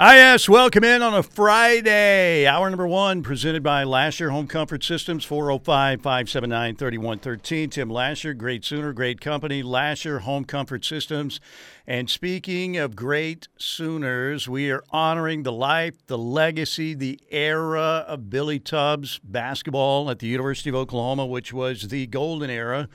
Ah, yes, welcome in on a Friday. Hour number one, presented by Lasher Home Comfort Systems, 405 579 3113. Tim Lasher, great Sooner, great company, Lasher Home Comfort Systems. And speaking of great Sooners, we are honoring the life, the legacy, the era of Billy Tubbs basketball at the University of Oklahoma, which was the golden era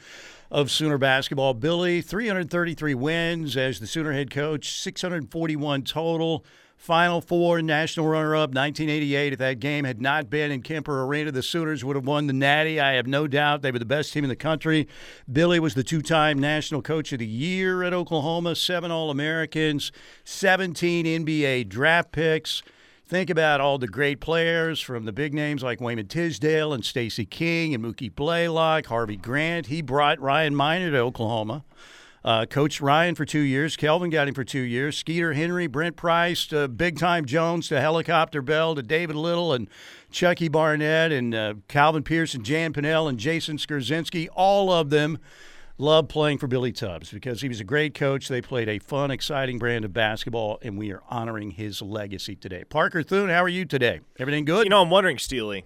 of Sooner basketball. Billy, 333 wins as the Sooner head coach, 641 total. Final Four, national runner up, 1988. If that game had not been in Kemper Arena, the Sooners would have won the Natty. I have no doubt they were the best team in the country. Billy was the two time National Coach of the Year at Oklahoma, seven All Americans, 17 NBA draft picks. Think about all the great players from the big names like Wayman Tisdale and Stacy King and Mookie Blaylock, Harvey Grant. He brought Ryan Minor to Oklahoma. Uh, Coach Ryan for two years. Kelvin got him for two years. Skeeter Henry, Brent Price, to Big Time Jones, to Helicopter Bell, to David Little and Chucky Barnett and uh, Calvin Pierce and Jan Pinnell and Jason Skurzinski. All of them loved playing for Billy Tubbs because he was a great coach. They played a fun, exciting brand of basketball, and we are honoring his legacy today. Parker Thune, how are you today? Everything good? You know, I'm wondering, Steely,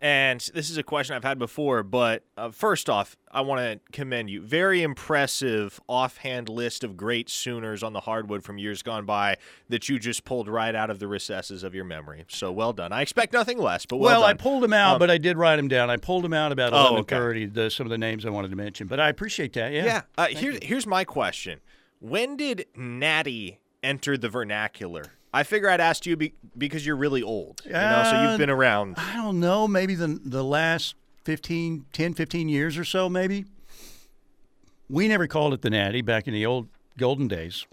and this is a question I've had before, but uh, first off, I want to commend you. Very impressive offhand list of great Sooners on the hardwood from years gone by that you just pulled right out of the recesses of your memory. So well done. I expect nothing less, but well, well I pulled them out, Um, but I did write them down. I pulled them out about Oh, eleven okay. The some of the names I wanted to mention, but I appreciate that. Yeah. Yeah. Uh, here, here's my question: When did Natty enter the vernacular? I figure I'd ask you be, because you're really old. You know, so Uh, you've been around. I don't know. Maybe the the last 15, 10, 15 years or so. Maybe. We never called it the Natty back in the old golden days.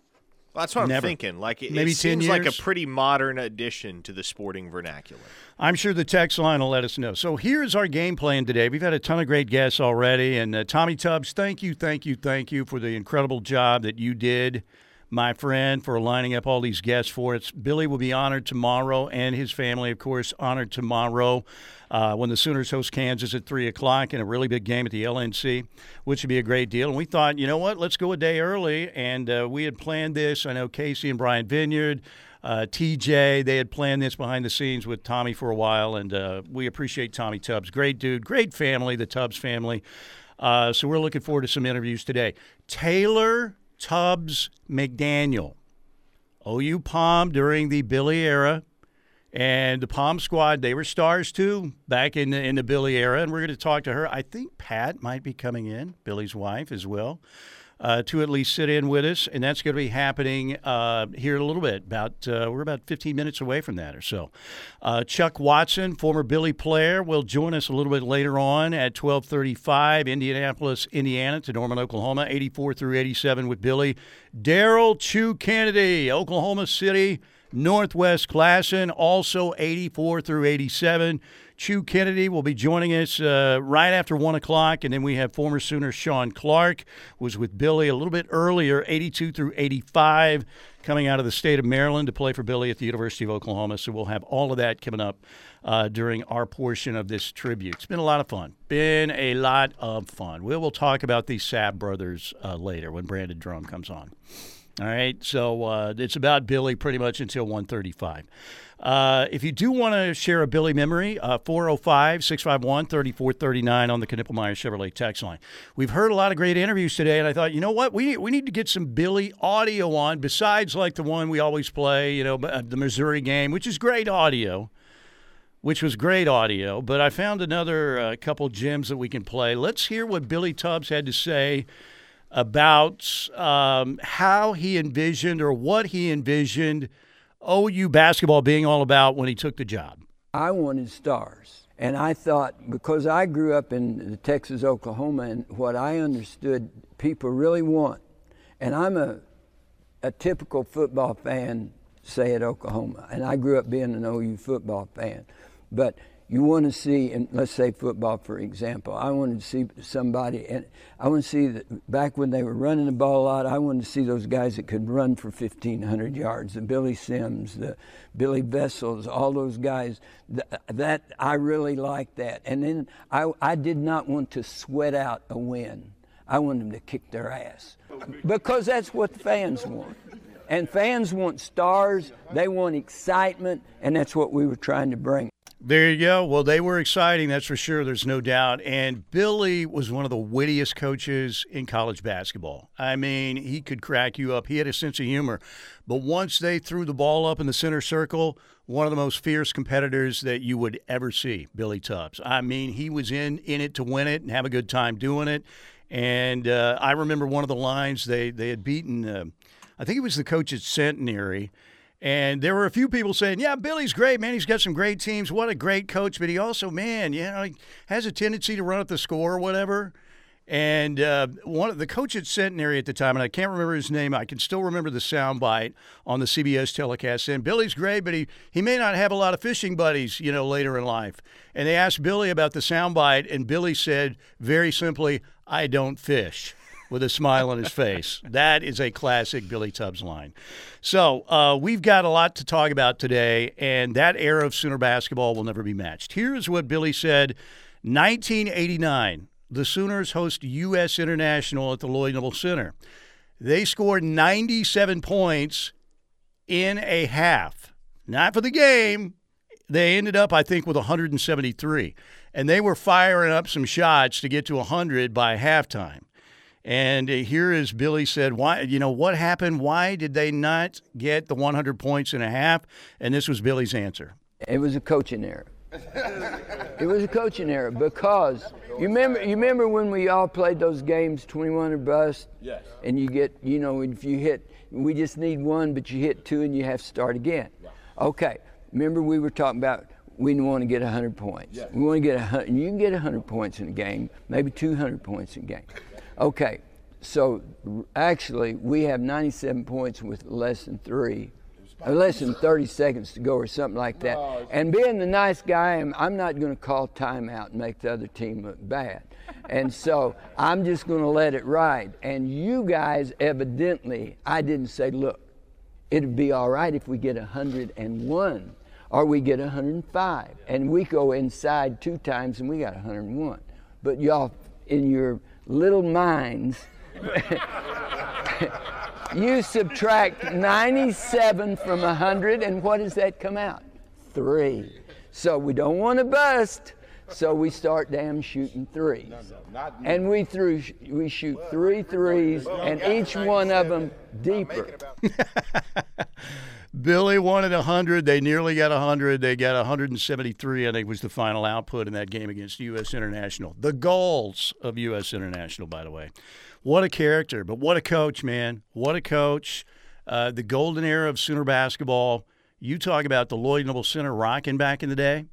Well, that's what I'm thinking. Like it, Maybe it 10 seems like a years. pretty modern addition to the sporting vernacular. I'm sure the text line will let us know. So here's our game plan today. We've had a ton of great guests already. And uh, Tommy Tubbs, thank you, thank you, thank you for the incredible job that you did, my friend, for lining up all these guests for us. Billy will be honored tomorrow, and his family, of course, honored tomorrow uh, when the Sooners host Kansas at 3 o'clock in a really big game at the LNC, which would be a great deal. And we thought, you know what, let's go a day early. And uh, we had planned this. I know Casey and Brian Vineyard uh, TJ. They had planned this behind the scenes with Tommy for a while, and uh, we appreciate Tommy Tubbs. Great dude, great family, the Tubbs family. Uh, so we're looking forward to some interviews today. Taylor Tubbs McDaniel, OU Pom during the Billy era. And the Pom squad, they were stars too back in the, in the Billy era. And we're going to talk to her. I think Pat might be coming in, Billy's wife as well, uh, to at least sit in with us. And that's going to be happening uh, here in a little bit. About uh, We're about 15 minutes away from that or so. Uh, Chuck Watson, former Billy player, will join us a little bit later on at 1235, Indianapolis, Indiana to Norman, Oklahoma, 84 through 87 with Billy. Daryl Chew Kennedy, Oklahoma City. Northwest Classen, also 84 through 87. Chew Kennedy will be joining us uh, right after 1 o'clock. And then we have former Sooner Sean Clark, was with Billy a little bit earlier, 82 through 85, coming out of the state of Maryland to play for Billy at the University of Oklahoma. So we'll have all of that coming up uh, during our portion of this tribute. It's been a lot of fun. Been a lot of fun. We will talk about these Sab brothers uh, later when Brandon Drum comes on. All right, so uh, it's about Billy pretty much until 135. Uh, if you do want to share a Billy memory, uh, 405 651 3439 on the Knippelmeyer Chevrolet text line. We've heard a lot of great interviews today, and I thought, you know what? We, we need to get some Billy audio on besides like the one we always play, you know, uh, the Missouri game, which is great audio which was great audio. But I found another uh, couple gems that we can play. Let's hear what Billy Tubbs had to say about um, how he envisioned or what he envisioned OU basketball being all about when he took the job. I wanted stars. And I thought, because I grew up in Texas, Oklahoma, and what I understood people really want, and I'm a, a typical football fan, say at Oklahoma, and I grew up being an OU football fan. But you want to see, and let's say football for example, I wanted to see somebody, and I want to see that back when they were running the ball a lot, I wanted to see those guys that could run for 1,500 yards, the Billy Sims, the Billy Vessels, all those guys. Th- that I really liked that. And then I, I did not want to sweat out a win. I wanted them to kick their ass because that's what the fans want. And fans want stars, they want excitement, and that's what we were trying to bring. There you go. Well, they were exciting, that's for sure. There's no doubt. And Billy was one of the wittiest coaches in college basketball. I mean, he could crack you up. He had a sense of humor. But once they threw the ball up in the center circle, one of the most fierce competitors that you would ever see, Billy Tubbs. I mean, he was in in it to win it and have a good time doing it. And uh, I remember one of the lines they they had beaten. Uh, I think it was the coach at Centenary. And there were a few people saying, "Yeah, Billy's great, man. He's got some great teams. What a great coach!" But he also, man, you know, he has a tendency to run up the score or whatever. And uh, one of the coach at Centenary at the time, and I can't remember his name. I can still remember the soundbite on the CBS telecast saying, "Billy's great, but he he may not have a lot of fishing buddies, you know, later in life." And they asked Billy about the soundbite, and Billy said very simply, "I don't fish." With a smile on his face. That is a classic Billy Tubbs line. So, uh, we've got a lot to talk about today, and that era of Sooner basketball will never be matched. Here's what Billy said 1989 the Sooners host U.S. International at the Lloyd Noble Center. They scored 97 points in a half. Not for the game. They ended up, I think, with 173. And they were firing up some shots to get to 100 by halftime. And here is Billy said, "Why? You know what happened? Why did they not get the 100 points and a half?" And this was Billy's answer. It was a coaching error. it was a coaching error because you remember you remember when we all played those games 21 or bust yes and you get you know if you hit we just need one but you hit two and you have to start again okay remember we were talking about we want to get 100 points yes. we want to get 100 you can get 100 points in a game maybe 200 points in a game okay so actually we have 97 points with less than three less than 30 seconds to go or something like that. Oh, and being the nice guy, I'm, I'm not going to call timeout and make the other team look bad. And so I'm just going to let it ride. And you guys, evidently, I didn't say, look, it'd be all right if we get 101 or we get 105. And we go inside two times and we got 101. But y'all, in your little minds, you subtract 97 from 100, and what does that come out? Three. So we don't want to bust, so we start damn shooting threes. No, no, And we threw, we shoot three threes, and each one of them deeper. Billy wanted 100. They nearly got 100. They got 173, I think, was the final output in that game against U.S. International. The goals of U.S. International, by the way. What a character, but what a coach, man. What a coach. Uh, the golden era of Sooner basketball. You talk about the Lloyd Noble Center rocking back in the day.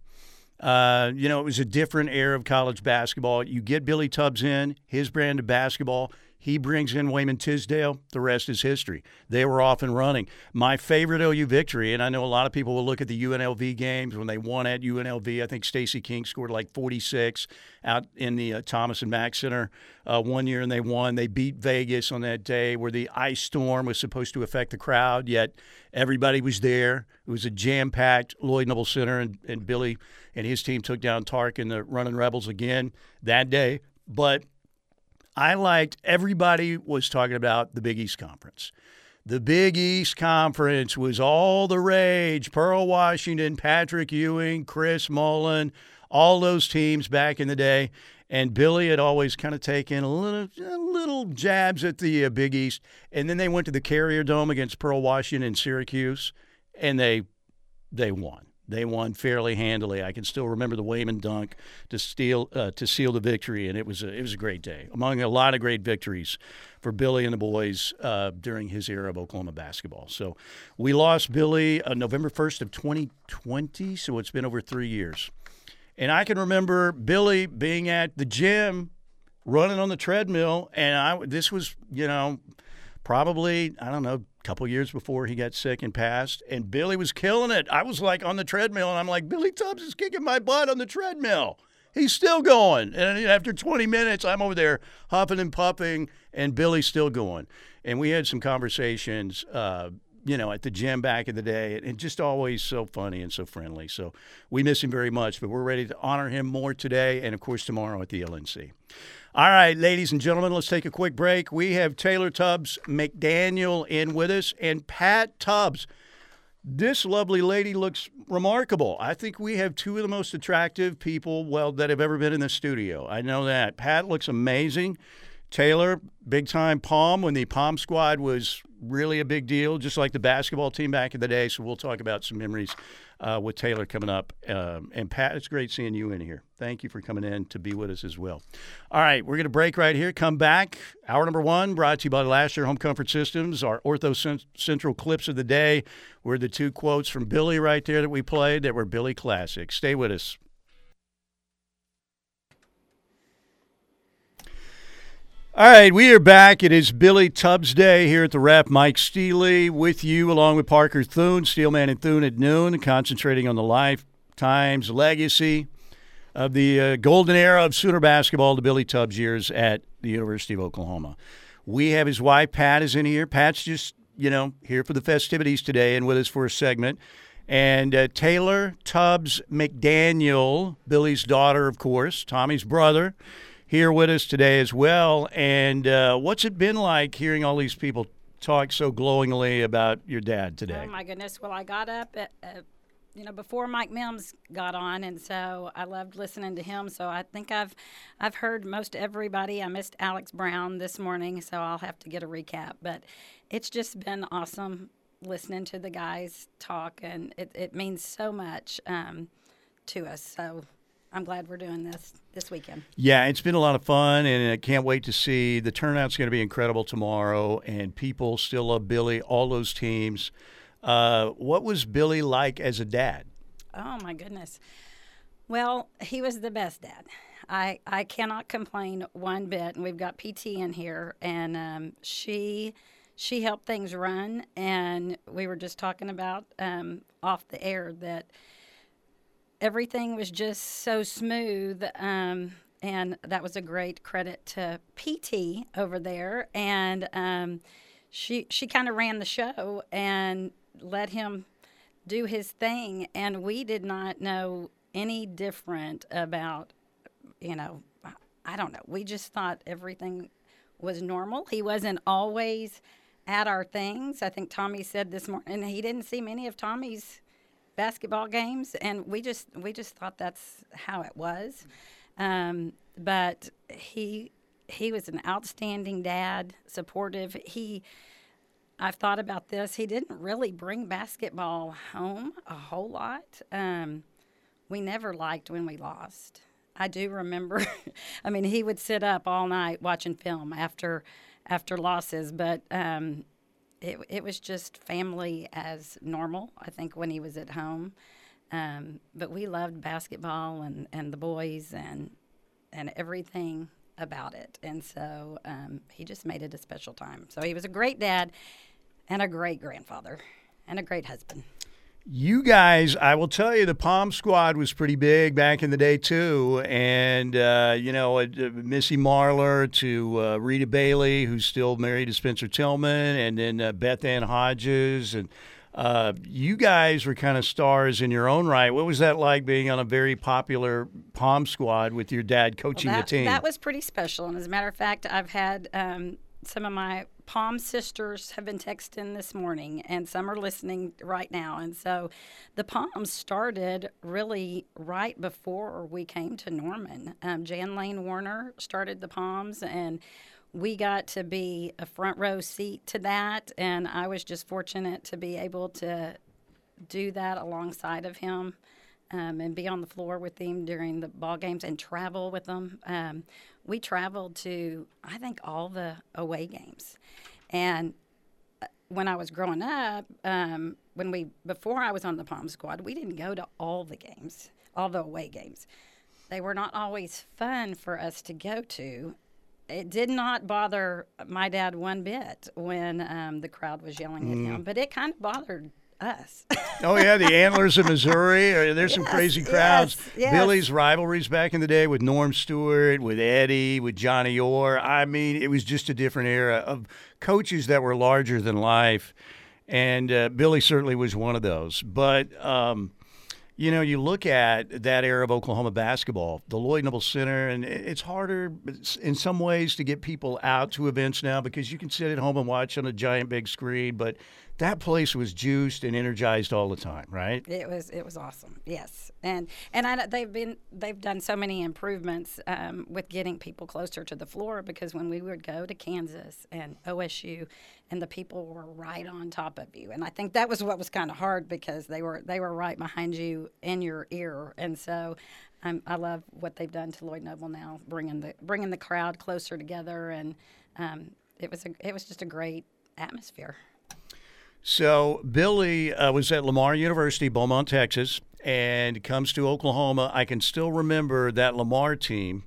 Uh, you know, it was a different era of college basketball. You get Billy Tubbs in, his brand of basketball. He brings in Wayman Tisdale. The rest is history. They were off and running. My favorite OU victory, and I know a lot of people will look at the UNLV games when they won at UNLV. I think Stacy King scored like 46 out in the uh, Thomas and Mack Center uh, one year, and they won. They beat Vegas on that day where the ice storm was supposed to affect the crowd, yet everybody was there. It was a jam packed Lloyd Noble Center, and, and Billy and his team took down Tark and the Running Rebels again that day. But I liked everybody was talking about the Big East Conference. The Big East Conference was all the rage. Pearl Washington, Patrick Ewing, Chris Mullin, all those teams back in the day. And Billy had always kind of taken a little, a little jabs at the uh, Big East. And then they went to the Carrier Dome against Pearl Washington and Syracuse, and they they won. They won fairly handily. I can still remember the Wayman dunk to steal uh, to seal the victory, and it was a, it was a great day. Among a lot of great victories for Billy and the boys uh, during his era of Oklahoma basketball. So we lost Billy uh, November first of 2020, so it's been over three years. And I can remember Billy being at the gym, running on the treadmill, and I this was you know probably I don't know a couple years before he got sick and passed, and Billy was killing it. I was like on the treadmill, and I'm like, Billy Tubbs is kicking my butt on the treadmill. He's still going, and after 20 minutes, I'm over there huffing and puffing, and Billy's still going. And we had some conversations uh, you know, at the gym back in the day, and just always so funny and so friendly. So we miss him very much, but we're ready to honor him more today and, of course, tomorrow at the LNC. All right, ladies and gentlemen, let's take a quick break. We have Taylor Tubbs McDaniel in with us and Pat Tubbs. This lovely lady looks remarkable. I think we have two of the most attractive people, well, that have ever been in the studio. I know that. Pat looks amazing. Taylor, big time Pom when the Pom squad was really a big deal, just like the basketball team back in the day. So we'll talk about some memories uh, with Taylor coming up. Um, and Pat, it's great seeing you in here. Thank you for coming in to be with us as well. All right, we're going to break right here. Come back. Hour number one brought to you by Lasher Home Comfort Systems. Our Ortho Central clips of the day were the two quotes from Billy right there that we played that were Billy classics. Stay with us. All right, we are back. It is Billy Tubbs Day here at the Rep. Mike Steely with you, along with Parker Thune, Steelman and Thune at noon, concentrating on the lifetimes legacy of the uh, golden era of Sooner basketball, the Billy Tubbs years at the University of Oklahoma. We have his wife, Pat, is in here. Pat's just, you know, here for the festivities today and with us for a segment. And uh, Taylor Tubbs McDaniel, Billy's daughter, of course, Tommy's brother here with us today as well. And uh, what's it been like hearing all these people talk so glowingly about your dad today? Oh my goodness! Well, I got up at. Uh, you know, before Mike Mims got on, and so I loved listening to him. So I think I've, I've heard most everybody. I missed Alex Brown this morning, so I'll have to get a recap. But it's just been awesome listening to the guys talk, and it, it means so much um, to us. So I'm glad we're doing this this weekend. Yeah, it's been a lot of fun, and I can't wait to see the turnout's going to be incredible tomorrow. And people still love Billy, all those teams. Uh, what was Billy like as a dad? Oh my goodness. Well, he was the best dad. I I cannot complain one bit. And we've got PT in here, and um, she she helped things run. And we were just talking about um, off the air that everything was just so smooth. Um, and that was a great credit to PT over there. And um, she she kind of ran the show and let him do his thing. And we did not know any different about, you know, I don't know. We just thought everything was normal. He wasn't always at our things. I think Tommy said this morning and he didn't see many of Tommy's basketball games, and we just we just thought that's how it was. Um, but he he was an outstanding dad, supportive. He I've thought about this. He didn't really bring basketball home a whole lot. Um, we never liked when we lost. I do remember. I mean, he would sit up all night watching film after after losses, but um, it, it was just family as normal, I think, when he was at home. Um, but we loved basketball and, and the boys and and everything about it. And so um, he just made it a special time. So he was a great dad and a great grandfather and a great husband. You guys, I will tell you, the Pom Squad was pretty big back in the day too, and uh, you know, uh, Missy Marlar to uh, Rita Bailey, who's still married to Spencer Tillman, and then uh, Beth Ann Hodges, and uh, you guys were kind of stars in your own right. What was that like being on a very popular Pom Squad with your dad coaching well, that, the team? That was pretty special, and as a matter of fact, I've had um, some of my Pom sisters have been texting this morning, and some are listening right now. And so the Poms started really right before we came to Norman. Um, Jan Lane Warner started the Poms, and we got to be a front row seat to that. And I was just fortunate to be able to do that alongside of him. Um, and be on the floor with him during the ball games and travel with them. Um, we traveled to I think all the away games, and uh, when I was growing up, um, when we before I was on the Pom Squad, we didn't go to all the games, all the away games. They were not always fun for us to go to. It did not bother my dad one bit when um, the crowd was yelling mm. at him, mm. but it kind of bothered us. oh yeah, the Antlers of Missouri. Uh, there's yes, some crazy crowds. Yes, yes. Billy's rivalries back in the day with Norm Stewart, with Eddie, with Johnny Orr. I mean, it was just a different era of coaches that were larger than life. and uh, Billy certainly was one of those. But um, you know, you look at that era of Oklahoma basketball, the Lloyd Noble Center, and it's harder in some ways to get people out to events now because you can sit at home and watch on a giant big screen. But that place was juiced and energized all the time, right? It was it was awesome. Yes, and and I, they've been they've done so many improvements um, with getting people closer to the floor because when we would go to Kansas and OSU, and the people were right on top of you, and I think that was what was kind of hard because they were they were right behind you in your ear, and so. Um, I love what they've done to Lloyd Noble now, bringing the bringing the crowd closer together, and um, it was a, it was just a great atmosphere. So Billy uh, was at Lamar University, Beaumont, Texas, and comes to Oklahoma. I can still remember that Lamar team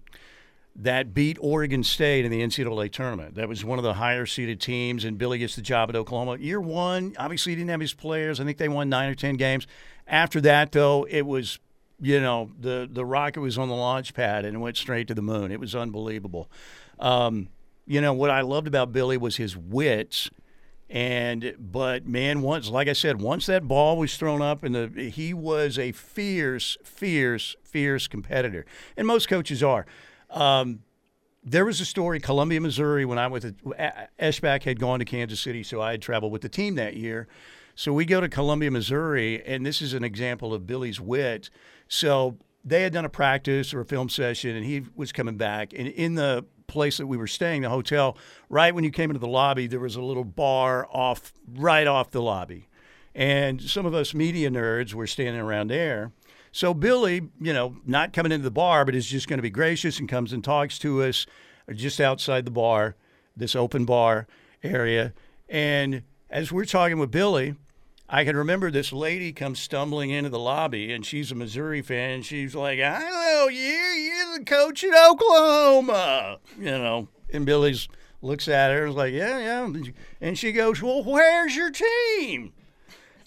that beat Oregon State in the NCAA tournament. That was one of the higher seeded teams, and Billy gets the job at Oklahoma. Year one, obviously, he didn't have his players. I think they won nine or ten games. After that, though, it was you know the the rocket was on the launch pad and it went straight to the moon. It was unbelievable. Um, you know what I loved about Billy was his wits and but man, once like I said, once that ball was thrown up, and the he was a fierce, fierce, fierce competitor, and most coaches are. Um, there was a story, Columbia, Missouri, when I was at Eshbach had gone to Kansas City, so I had traveled with the team that year. So we go to Columbia, Missouri, and this is an example of Billy's wit. So they had done a practice or a film session, and he was coming back, and in the place that we were staying, the hotel, right when you came into the lobby, there was a little bar off right off the lobby. And some of us media nerds were standing around there. So Billy, you know, not coming into the bar, but is just going to be gracious and comes and talks to us just outside the bar, this open bar area. And as we're talking with Billy, I can remember this lady comes stumbling into the lobby, and she's a Missouri fan. And she's like, "I know you. You're the coach at Oklahoma." You know, and Billy's looks at her and is like, "Yeah, yeah." And she goes, "Well, where's your team?"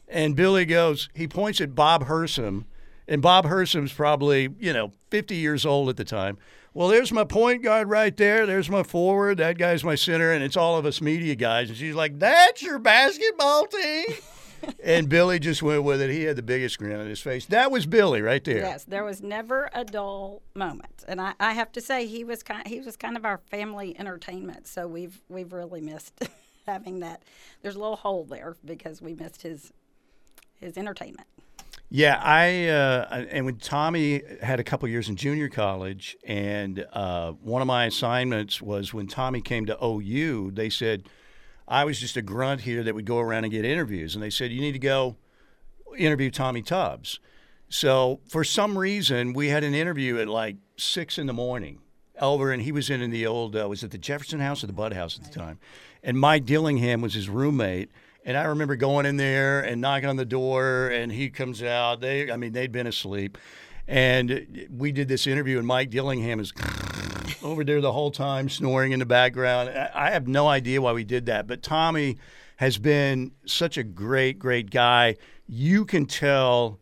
And Billy goes, he points at Bob Hersom, and Bob Hersom's probably you know 50 years old at the time. Well, there's my point guard right there. There's my forward. That guy's my center, and it's all of us media guys. And she's like, "That's your basketball team." And Billy just went with it. He had the biggest grin on his face. That was Billy right there. Yes, there was never a dull moment, and I, I have to say he was kind he was kind of our family entertainment. So we've we've really missed having that. There's a little hole there because we missed his his entertainment. Yeah, I uh, and when Tommy had a couple years in junior college, and uh, one of my assignments was when Tommy came to OU, they said I was just a grunt here that would go around and get interviews. And they said, you need to go interview Tommy Tubbs. So for some reason, we had an interview at like six in the morning over, and he was in, in the old, uh, was it the Jefferson House or the Bud House at the time? And Mike Dillingham was his roommate. And I remember going in there and knocking on the door, and he comes out. They, I mean, they'd been asleep. And we did this interview, and Mike Dillingham is over there the whole time, snoring in the background. I have no idea why we did that, but Tommy has been such a great, great guy. You can tell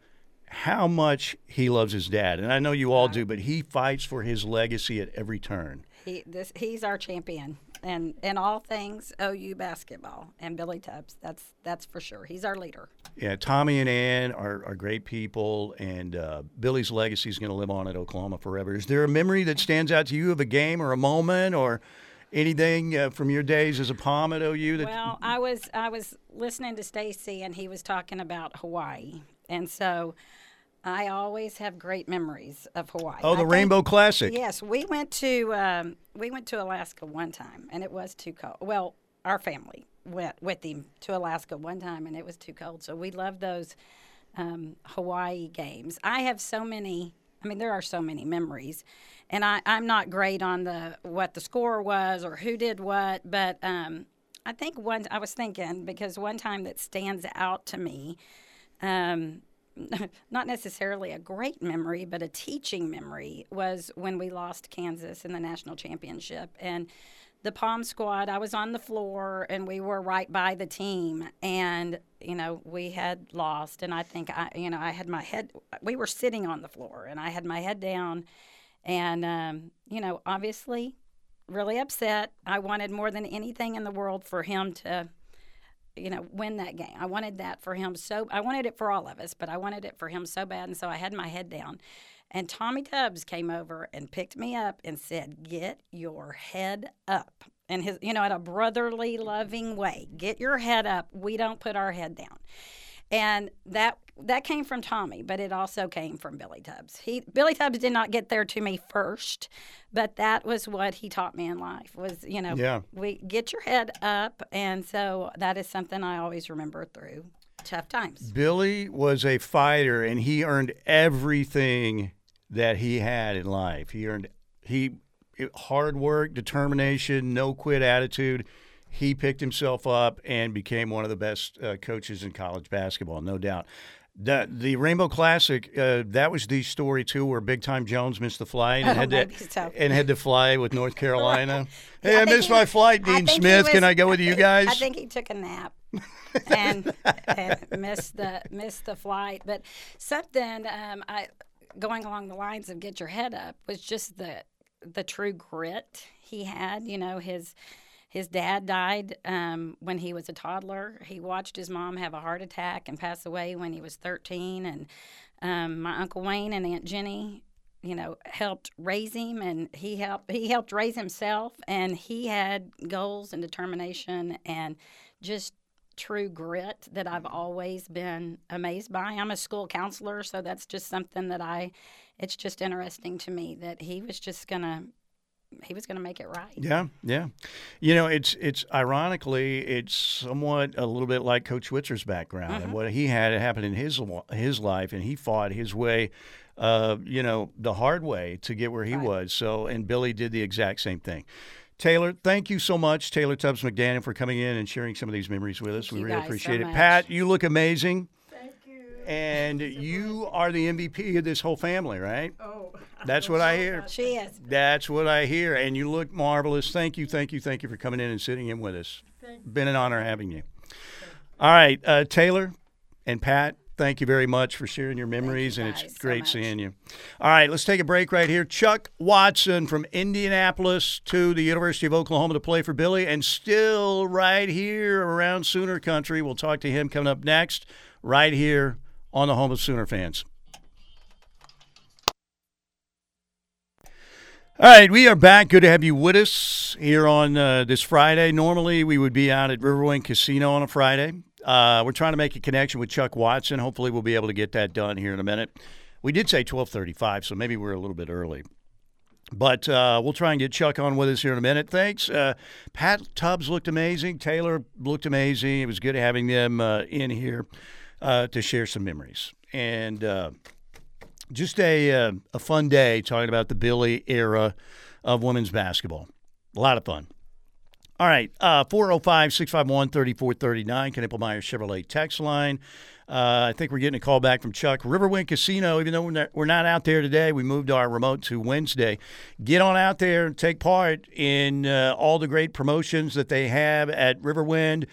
how much he loves his dad, and I know you all do, but he fights for his legacy at every turn. He, this, he's our champion and in all things OU basketball and Billy Tubbs. That's that's for sure. He's our leader. Yeah, Tommy and Ann are, are great people, and uh, Billy's legacy is going to live on at Oklahoma forever. Is there a memory that stands out to you of a game or a moment or anything uh, from your days as a Pom at OU? That well, I was I was listening to Stacy, and he was talking about Hawaii, and so. I always have great memories of Hawaii. Oh, the I Rainbow think, Classic. Yes, we went to um, we went to Alaska one time, and it was too cold. Well, our family went with him to Alaska one time, and it was too cold. So we love those um, Hawaii games. I have so many. I mean, there are so many memories, and I, I'm not great on the what the score was or who did what, but um, I think one. I was thinking because one time that stands out to me. Um, not necessarily a great memory, but a teaching memory was when we lost Kansas in the national championship. And the Pom squad, I was on the floor and we were right by the team. And, you know, we had lost. And I think, I, you know, I had my head, we were sitting on the floor and I had my head down. And, um, you know, obviously really upset. I wanted more than anything in the world for him to you know, win that game. I wanted that for him so I wanted it for all of us, but I wanted it for him so bad and so I had my head down. And Tommy Tubbs came over and picked me up and said, "Get your head up." And his, you know, in a brotherly, loving way, get your head up. We don't put our head down and that that came from Tommy, but it also came from Billy Tubbs. He Billy Tubbs did not get there to me first, but that was what he taught me in life. Was you know, Yeah. we get your head up, and so that is something I always remember through tough times. Billy was a fighter, and he earned everything that he had in life. He earned he hard work, determination, no quit attitude. He picked himself up and became one of the best uh, coaches in college basketball, no doubt. The, the Rainbow Classic, uh, that was the story too, where Big Time Jones missed the flight and Oh, had to so. and had to fly with North Carolina. Yeah, Hey, I, think missed he- my flight, Dean Smith. Can I go with you guys? I think he took a nap and, and missed the missed the flight. But something um, I going along the lines of get your head up was just the the true grit he had. You know his. His dad died um, when he was a toddler. He watched his mom have a heart attack and pass away when he was 13. And um, my uncle Wayne and Aunt Jenny you know helped raise him and he helped he helped raise himself and he had goals and determination and just true grit that I've always been amazed by. I'm a school counselor so that's just something that I it's just interesting to me that he was just going to he was going to make it right. Yeah, yeah. You know, it's it's ironically, it's somewhat a little bit like Coach Schwitzer's background and what he had happen in his his life, and he fought his way, uh, you know, the hard way to get where he Right. was. So, and Billy did the exact same thing. Taylor, thank you so much, Taylor Tubbs McDaniel, for coming in and sharing some of these memories with us. Thank we really guys so appreciate it. much. Pat, you look amazing. You. And you are the MVP of this whole family, right? Oh, that's what I hear. She is. That's what I hear. And you look marvelous. Thank you, thank you, thank you for coming in and sitting in with us. Been an honor having you. All right, uh, Taylor and Pat, thank you very much for sharing your memories, and it's great much. seeing you. All right, let's take a break right here. Chuck Watson from Indianapolis to the University of Oklahoma to play for Billy, and still right here around Sooner Country. We'll talk to him coming up next, right here on the home of Sooner fans. All right, we are back. Good to have you with us here on uh, this Friday. Normally, we would be out at Riverwind Casino on a Friday. Uh, we're trying to make a connection with Chuck Watson. Hopefully, we'll be able to get that done here in a minute. We did say 12:35, so maybe we're a little bit early. But uh, we'll try and get Chuck on with us here in a minute. Thanks. Uh, Pat Tubbs looked amazing. Taylor looked amazing. It was good having them uh, in here uh, to share some memories. And uh, just a uh, a fun day talking about the Billy era of women's basketball. A lot of fun. All right, uh, 405 651 3439, Knippelmeyer Chevrolet text line. Uh, I think we're getting a call back from Chuck. Riverwind Casino, even though we're not, we're not out there today, we moved our remote to Wednesday. Get on out there and take part in uh, all the great promotions that they have at Riverwind.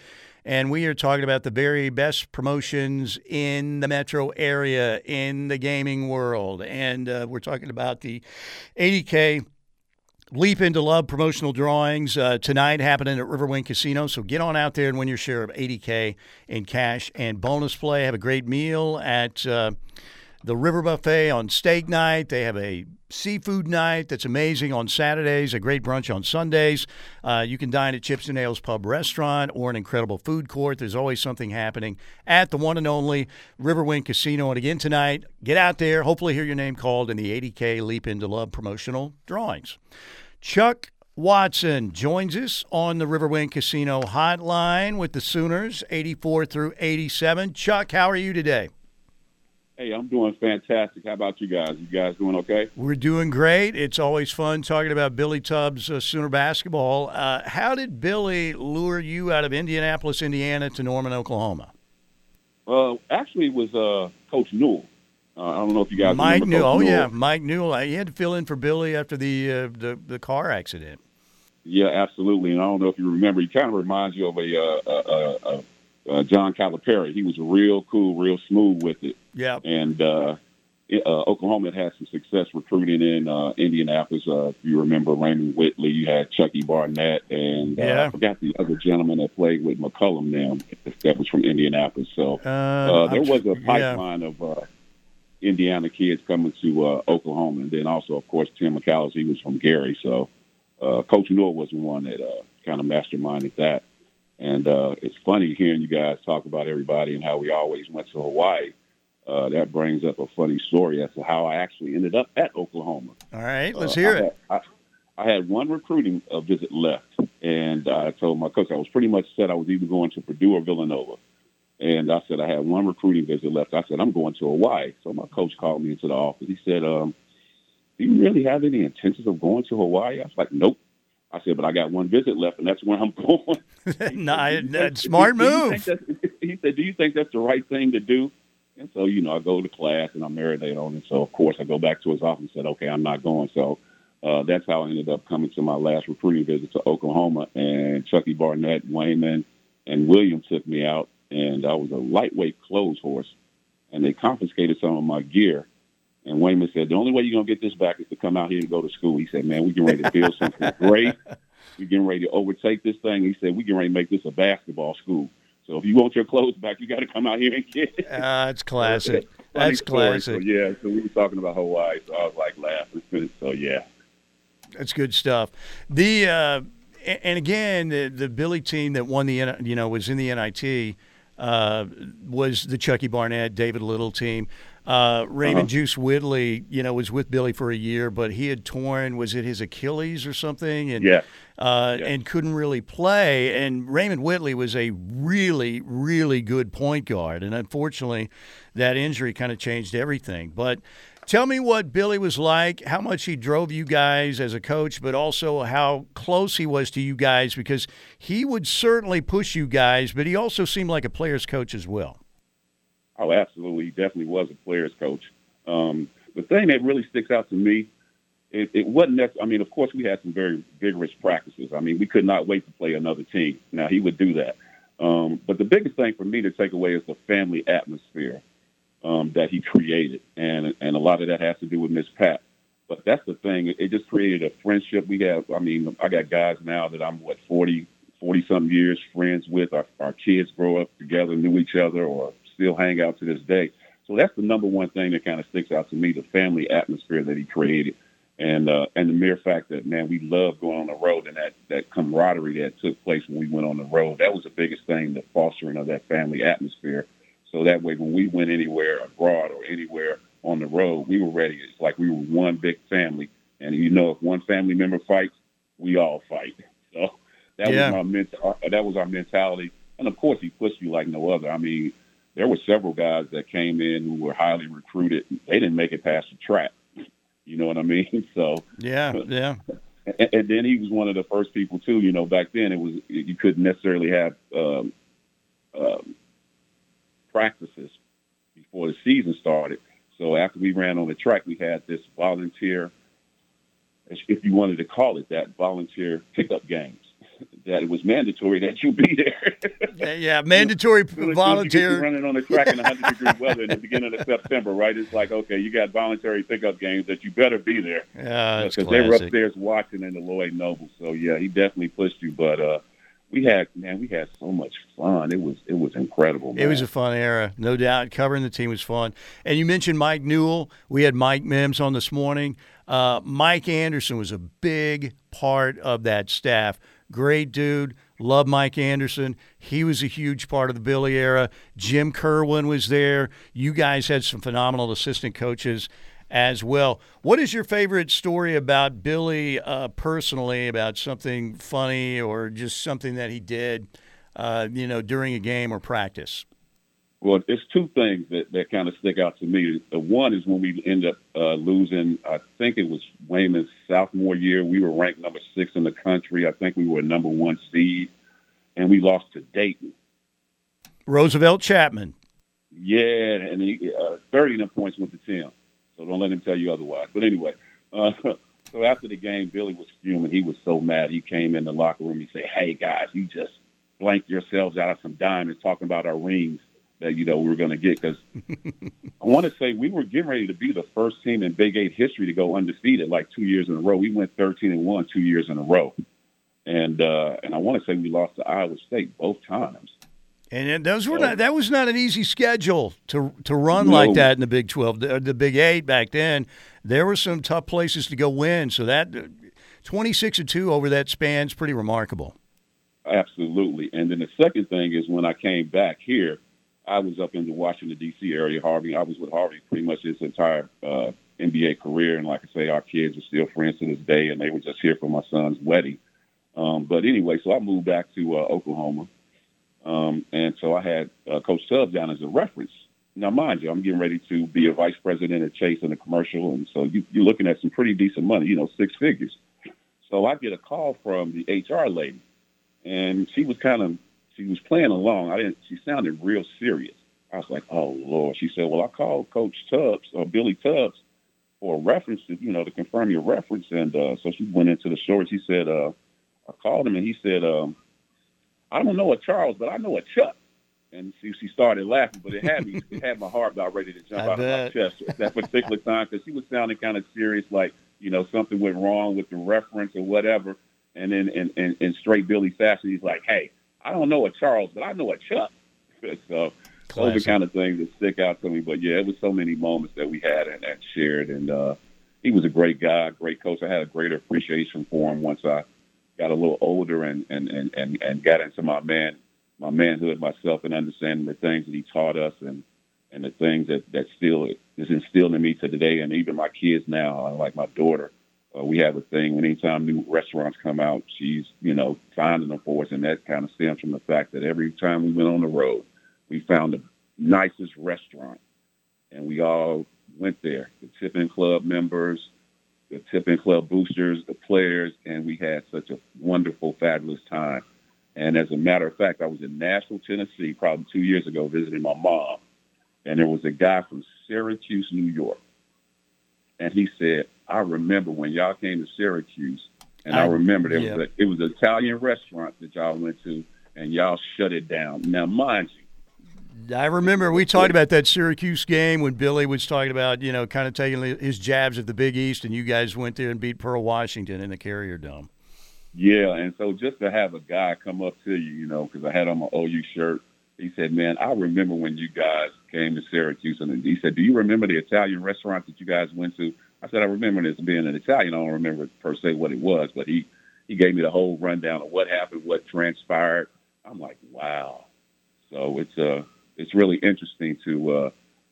And we are talking about the very best promotions in the metro area, in the gaming world. And uh, we're talking about the 80K Leap into Love promotional drawings uh, tonight happening at Riverwind Casino. So get on out there and win your share of 80K in cash and bonus play. Have a great meal at uh, the River Buffet on steak night. They have a seafood night that's amazing on Saturdays, a great brunch on Sundays. Uh, you can dine at Chips and Nails Pub Restaurant or an incredible food court. There's always something happening at the one and only Riverwind Casino. And again tonight, get out there, hopefully hear your name called in the 80K Leap into Love promotional drawings. Chuck Watson joins us on the Riverwind Casino hotline with the Sooners, 84 through 87. Chuck, how are you today? Hey, I'm doing fantastic. How about you guys? You guys doing okay? We're doing great. It's always fun talking about Billy Tubbs, uh, Sooner basketball. Uh, how did Billy lure you out of Indianapolis, Indiana, to Norman, Oklahoma? Uh, actually, it was uh, Coach Newell. Uh, I don't know if you guys Mike remember Newell. Oh Newell. yeah, Mike Newell. He had to fill in for Billy after the uh, the the car accident. Yeah, absolutely. And I don't know if you remember. He kind of reminds you of a, uh, uh, uh, uh, John Calipari. He was real cool, real smooth with it. Yeah. And uh, uh, Oklahoma had some success recruiting in uh, Indianapolis. Uh, if you remember Raymond Whitley, you had Chucky Barnett, and uh, Yeah. I forgot the other gentleman that played with McCullum now. That was from Indianapolis. So Uh, there was a yeah. pipeline of uh, Indiana kids coming to uh, Oklahoma, and then also, of course, Tim McCalister. He was from Gary, so uh, Coach Newell was the one that uh, kind of masterminded that. And uh, it's funny hearing you guys talk about everybody and how we always went to Hawaii. Uh, that brings up a funny story as to how I actually ended up at Oklahoma. All right, let's Uh, hear I it. Had, I, I had one recruiting uh, visit left, and I told my coach I was pretty much set I was either going to Purdue or Villanova. And I said I had one recruiting visit left. I said I'm going to Hawaii. So my coach called me into the office. He said, um, "Do you really have any intentions of going to Hawaii?" I was like, "Nope." I said, "But I got one visit left, and that's where I'm going." Nah, you uh, smart move. He said, "Do you think that's the right thing to do?" And so, you know, I go to class and I marinate on it. So, of course, I go back to his office and said, "Okay, I'm not going." So, uh, that's how I ended up coming to my last recruiting visit to Oklahoma. And Chucky Barnett, Wayman, and William took me out, and I was a lightweight clothes horse, and they confiscated some of my gear. And Wayman said, "The only way you're gonna get this back is to come out here and go to school." He said, "Man, we getting ready to build something great. We getting ready to overtake this thing." He said, "We getting ready to make this a basketball school." So if you want your clothes back, you got to come out here and get it. Uh, that's classic. That's story. So, classic. yeah, so we were talking about Hawaii, so I was like laughing. So yeah, That's good stuff. The uh, and again, the, the Billy team that won the you know was in the NIT uh, was the Chucky Barnett, David Little team. Uh, Raymond Uh-huh. Juice Whitley, you know, was with Billy for a year, but he had torn was it his Achilles or something, and Yeah. uh, Yeah. and couldn't really play. And Raymond Whitley was a really, really good point guard, and unfortunately, that injury kind of changed everything. But tell me what Billy was like, how much he drove you guys as a coach, but also how close he was to you guys, because he would certainly push you guys, but he also seemed like a player's coach as well. Oh, absolutely. Definitely was a player's coach. Um, the thing that really sticks out to me, it, it wasn't that, I mean, of course, we had some very vigorous practices. I mean, we could not wait to play another team. Now, he would do that. Um, but the biggest thing for me to take away is the family atmosphere um, that he created. And, and a lot of that has to do with Miss Pat. But that's the thing. It just created a friendship. We have, I mean, I got guys now that I'm, what, 40, 40 something years friends with. Our, our kids grow up together, knew each other, or still hang out to this day. So that's the number one thing that kind of sticks out to me: the family atmosphere that he created, and uh, and the mere fact that man, we love going on the road and that that camaraderie that took place when we went on the road. That was the biggest thing, the fostering of that family atmosphere. So that way, when we went anywhere abroad or anywhere on the road, we were ready. It's like we were one big family, and you know, if one family member fights, we all fight. So that Yeah. was my ment- uh, that was our mentality, and of course, he pushed you like no other. I mean there were several guys that came in who were highly recruited. They didn't make it past the track. You know what I mean? So, Yeah, yeah. and, and then he was one of the first people too. You know, back then it was you couldn't necessarily have um, um, practices before the season started. So after we ran on the track, we had this volunteer, if you wanted to call it that, volunteer pickup games. That it was mandatory that you be there. Yeah, yeah. Mandatory As soon as you volunteer. running on the track in 100 degree weather in the beginning of September, right? It's like, okay, you got voluntary pickup games that you better be there Yeah, that's because they were upstairs watching in the Lloyd Noble. So yeah, he definitely pushed you. But uh, we had man, we had so much fun. It was it was incredible. It was a fun era, no doubt. Covering the team was fun. And you mentioned Mike Newell. We had Mike Mims on this morning. Uh, Mike Anderson was a big part of that staff. Great dude. Love Mike Anderson. He was a huge part of the Billy era. Jim Kerwin was there. You guys had some phenomenal assistant coaches as well. What is your favorite story about Billy uh, personally, about something funny or just something that he did, uh, you know, during a game or practice? Well, it's two things that, that kind of stick out to me. The one is when we end up uh, losing. I think it was Wayman's sophomore year. We were ranked number six in the country. I think we were number one seed, and we lost to Dayton. Roosevelt Chapman. Yeah, and he, uh, 30 of them points went to Tim. So don't let him tell you otherwise. But anyway, uh, so after the game, Billy was fuming. He was so mad. He came in the locker room. He said, "Hey guys, you just blanked yourselves out of some diamonds talking about our rings that you know we were going to get because I want to say we were getting ready to be the first team in Big Eight history to go undefeated like two years in a row. We went 13 and one two years in a row, and uh, and I want to say we lost to Iowa State both times. And those were not, that was not an easy schedule to to run no. like that in the Big 12, the, the, Big 8 back then. There were some tough places to go win. So that 26 and 2 over that span is pretty remarkable. Absolutely. And then the second thing is when I came back here, I was up in the Washington D.C. area. Harvey, I was with Harvey pretty much his entire uh, NBA career, and like I say, our kids are still friends to this day, and they were just here for my son's wedding. Um, but anyway, so I moved back to uh, Oklahoma, um, and so I had uh, Coach Tubbs down as a reference. Now, mind you, I'm getting ready to be a vice president at Chase in a commercial, and so you, you're looking at some pretty decent money, you know, six figures. So I get a call from the HR lady, and she was kind of she was playing along. I didn't. She sounded real serious. I was like, "Oh Lord." She said, "Well, I called Coach Tubbs or Billy Tubbs for a reference to you know to confirm your reference." And uh, so she went into the story. She said, uh, "I called him and he said, um, I don't know a Charles, but I know a Chuck." And she she started laughing, but it had me it had my heart about ready to jump I out bet. of my chest at that particular time because she was sounding kind of serious, like you know something went wrong with the reference or whatever. And then in, in, in straight Billy fashion, he's like, "Hey." I don't know a Charles, but I know a Chuck. so Classic. those are kind of things that stick out to me. But yeah, it was so many moments that we had and, and shared. And uh, he was a great guy, great coach. I had a greater appreciation for him once I got a little older and and and and, and got into my man my manhood myself and understanding the things that he taught us and and the things that that still is instilled in me to today and even my kids now like my daughter uh, we have a thing anytime new restaurants come out, she's, you know, finding them for us. And that kind of stems from the fact that every time we went on the road, we found the nicest restaurant. And we all went there, the tipping club members, the tipping club boosters, the players, and we had such a wonderful, fabulous time. And as a matter of fact, I was in Nashville, Tennessee, probably two years ago, visiting my mom. And there was a guy from Syracuse, New York. And he said, I remember when y'all came to Syracuse, and I, I remember there yeah. was a, it was an Italian restaurant that y'all went to, and y'all shut it down. Now, mind you, I remember we talked about that Syracuse game when Billy was talking about, you know, kind of taking his jabs at the Big East, and you guys went there and beat Pearl Washington in the Carrier Dome. Yeah, and so just to have a guy come up to you, you know, because I had on my OU shirt, he said, "Man, I remember when you guys came to Syracuse," and he said, "Do you remember the Italian restaurant that you guys went to?" I said, I remember this being an Italian. I don't remember per se what it was, but he he gave me the whole rundown of what happened, what transpired. I'm like, wow. So it's uh it's really interesting to uh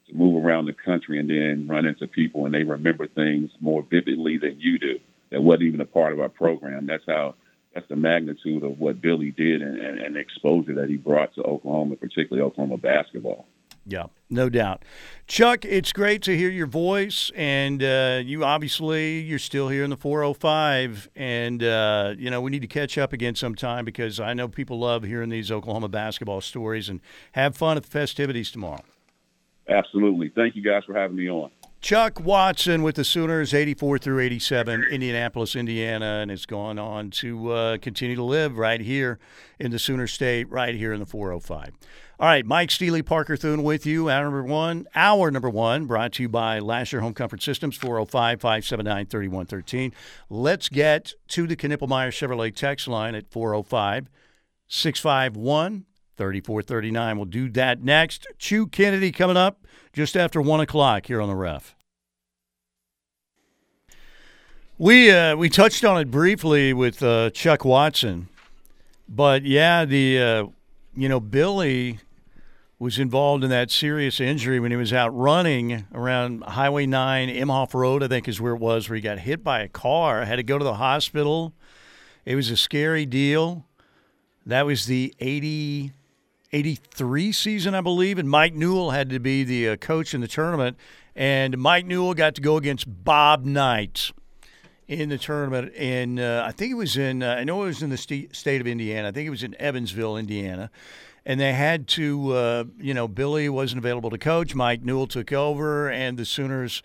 to move around the country and then run into people and they remember things more vividly than you do. That wasn't even a part of our program. That's how that's the magnitude of what Billy did and, and, and exposure that he brought to Oklahoma, particularly Oklahoma basketball. Yeah, no doubt. Chuck, it's great to hear your voice, and uh, you obviously you're still here in the 405, and uh, you know we need to catch up again sometime because I know people love hearing these Oklahoma basketball stories, and have fun at the festivities tomorrow. Absolutely. Thank you guys for having me on. Chuck Watson with the Sooners, 84 through 87, Indianapolis, Indiana, and it's gone on to uh, continue to live right here in the Sooner State, right here in the 405. All right, Mike Steely, Parker Thune with you. Hour number one, hour number one, brought to you by Lasher Home Comfort Systems, 405 579 3113. Let's get to the Knippelmeyer Chevrolet text line at 405 651 3439. We'll do that next. Chew Kennedy coming up just after 1 o'clock here on the ref. We, uh, we touched on it briefly with uh, Chuck Watson, but yeah, the. Uh, you know, Billy was involved in that serious injury when he was out running around Highway 9, Imhoff Road, I think is where it was, where he got hit by a car, had to go to the hospital. It was a scary deal. That was the 80, 83 season, I believe, and Mike Newell had to be the uh, coach in the tournament. And Mike Newell got to go against Bob Knight in the tournament. And uh, I think it was in, uh, I know it was in the st- state of Indiana. I think it was in Evansville, Indiana and they had to, uh, you know, Billy wasn't available to coach. Mike Newell took over, and the Sooners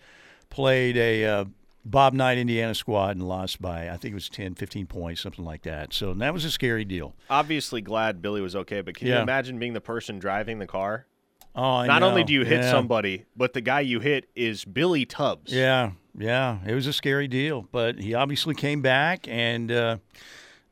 played a uh, Bob Knight Indiana squad and lost by, I think it was 10, 15 points, something like that. So that was a scary deal. Obviously, glad Billy was okay, but can yeah. you imagine being the person driving the car? Oh, I Not know. only do you hit Yeah. somebody, but the guy you hit is Billy Tubbs. Yeah, yeah, it was a scary deal, but he obviously came back and, uh,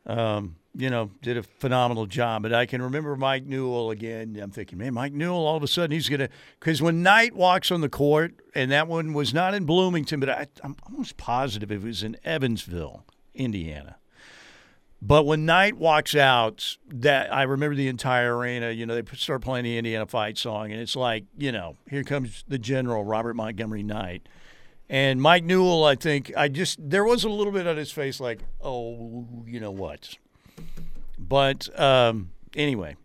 um, you know, did a phenomenal job. But I can remember Mike Newell again. I'm thinking, man, Mike Newell, all of a sudden he's gonna because when Knight walks on the court, and that one was not in Bloomington, but I, I'm almost positive it was in Evansville, Indiana. But when Knight walks out, that I remember the entire arena. You know, they start playing the Indiana fight song, and it's like, you know, here comes the general Robert Montgomery Knight. And Mike Newell, I think, I just there was a little bit on his face, like, oh, you know what. But um, anyway,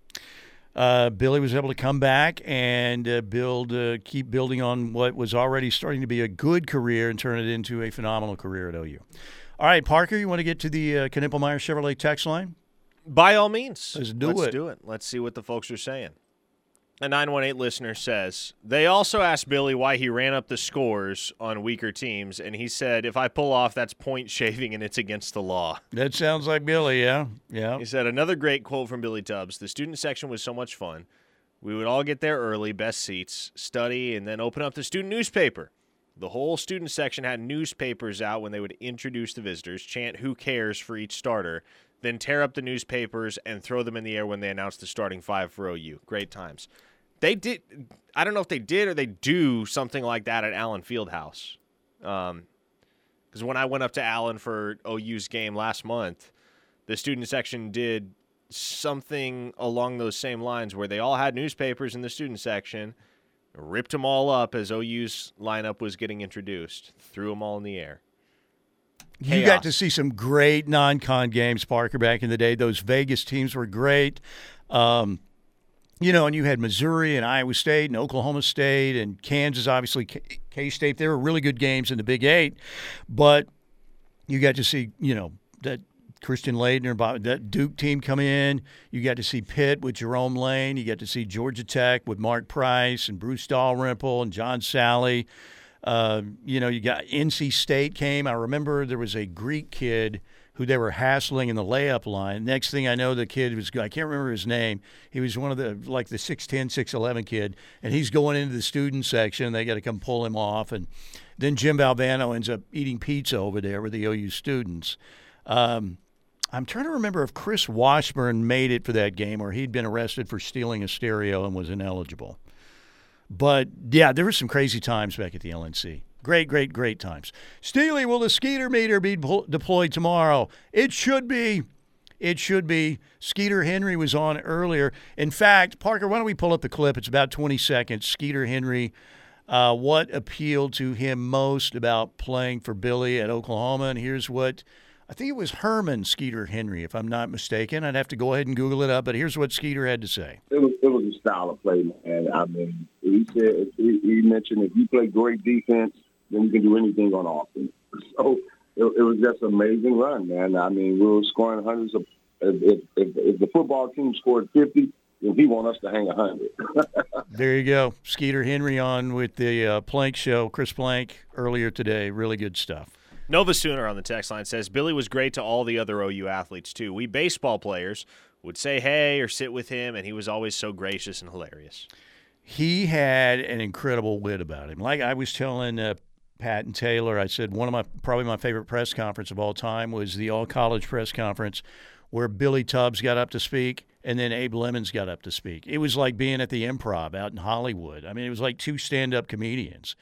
uh, Billy was able to come back and uh, build, uh, keep building on what was already starting to be a good career and turn it into a phenomenal career at OU. All right, Parker, you want to get to the uh, Knippelmeyer Chevrolet text line? By all means. Let's do Let's it. do it. Let's see what the folks are saying. A 918 listener says, They also asked Billy why he ran up the scores on weaker teams, and he said, If I pull off, that's point shaving and it's against the law. That sounds like Billy, yeah, yeah. He said, Another great quote from Billy Tubbs The student section was so much fun. We would all get there early, best seats, study, and then open up the student newspaper. The whole student section had newspapers out when they would introduce the visitors, chant who cares for each starter, then tear up the newspapers and throw them in the air when they announced the starting five for OU. Great times. They did, I don't know if they did or they do something like that at Allen Fieldhouse. Um, because when I went up to Allen for OU's game last month, the student section did something along those same lines where they all had newspapers in the student section, ripped them all up as OU's lineup was getting introduced, threw them all in the air. You got to see some great non-con games, Parker, back in the day. Those Vegas teams were great. Um, you know, and you had Missouri and Iowa State and Oklahoma State and Kansas, obviously K State. They were really good games in the Big Eight, but you got to see, you know, that Christian Laettner, that Duke team come in. You got to see Pitt with Jerome Lane. You got to see Georgia Tech with Mark Price and Bruce Dalrymple and John Salley. Uh, you know, you got NC State came. I remember there was a Greek kid who they were hassling in the layup line. Next thing I know, the kid was, I can't remember his name. He was one of the, like the 6'10, 6'11 kid, and he's going into the student section. And They got to come pull him off. And then Jim Valvano ends up eating pizza over there with the OU students. Um, I'm trying to remember if Chris Washburn made it for that game or he'd been arrested for stealing a stereo and was ineligible. But yeah, there were some crazy times back at the LNC. Great, great, great times. Steely, will the Skeeter meter be pl- deployed tomorrow? It should be. It should be. Skeeter Henry was on earlier. In fact, Parker, why don't we pull up the clip? It's about 20 seconds. Skeeter Henry, uh, what appealed to him most about playing for Billy at Oklahoma? And here's what I think it was Herman Skeeter Henry, if I'm not mistaken. I'd have to go ahead and Google it up, but here's what Skeeter had to say. it was it was a style of play, man. I mean, he said he, he mentioned if you play great defense, then you can do anything on offense. So it, it was just an amazing run, man. I mean, we were scoring hundreds of. If, if, if, if the football team scored fifty, then he want us to hang a hundred. There you go. Skeeter Henry on with the uh, Plank Show. Chris Plank earlier today. Really good stuff. Nova Sooner on the text line says Billy was great to all the other OU athletes too. We baseball players would say hey or sit with him, and he was always so gracious and hilarious. He had an incredible wit about him. Like I was telling uh, Pat and Taylor, I said one of my probably my favorite press conference of all time was the all college press conference where Billy Tubbs got up to speak and then Abe Lemons got up to speak. It was like being at the improv out in Hollywood. I mean, it was like two stand up comedians.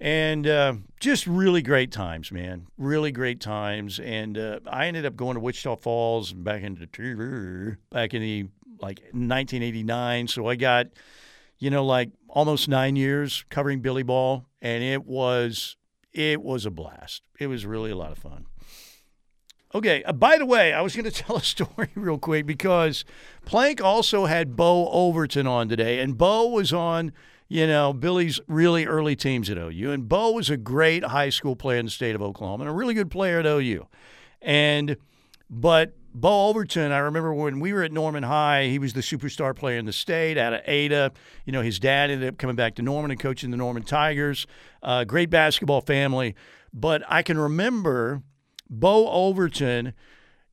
And uh, just really great times, man. Really great times. And uh, I ended up going to Wichita Falls back in the back in the like 1989. So I got, you know, like almost nine years covering Billy Ball, and it was it was a blast. It was really a lot of fun. Okay. Uh, by the way, I was going to tell a story real quick because Plank also had Bo Overton on today, and Bo was on, you know, Billy's really early teams at OU, and Bo was a great high school player in the state of Oklahoma and a really good player at OU, and but Bo Overton, I remember when we were at Norman High, he was the superstar player in the state out of Ada. You know, his dad ended up coming back to Norman and coaching the Norman Tigers. Uh, great basketball family. But I can remember Bo Overton,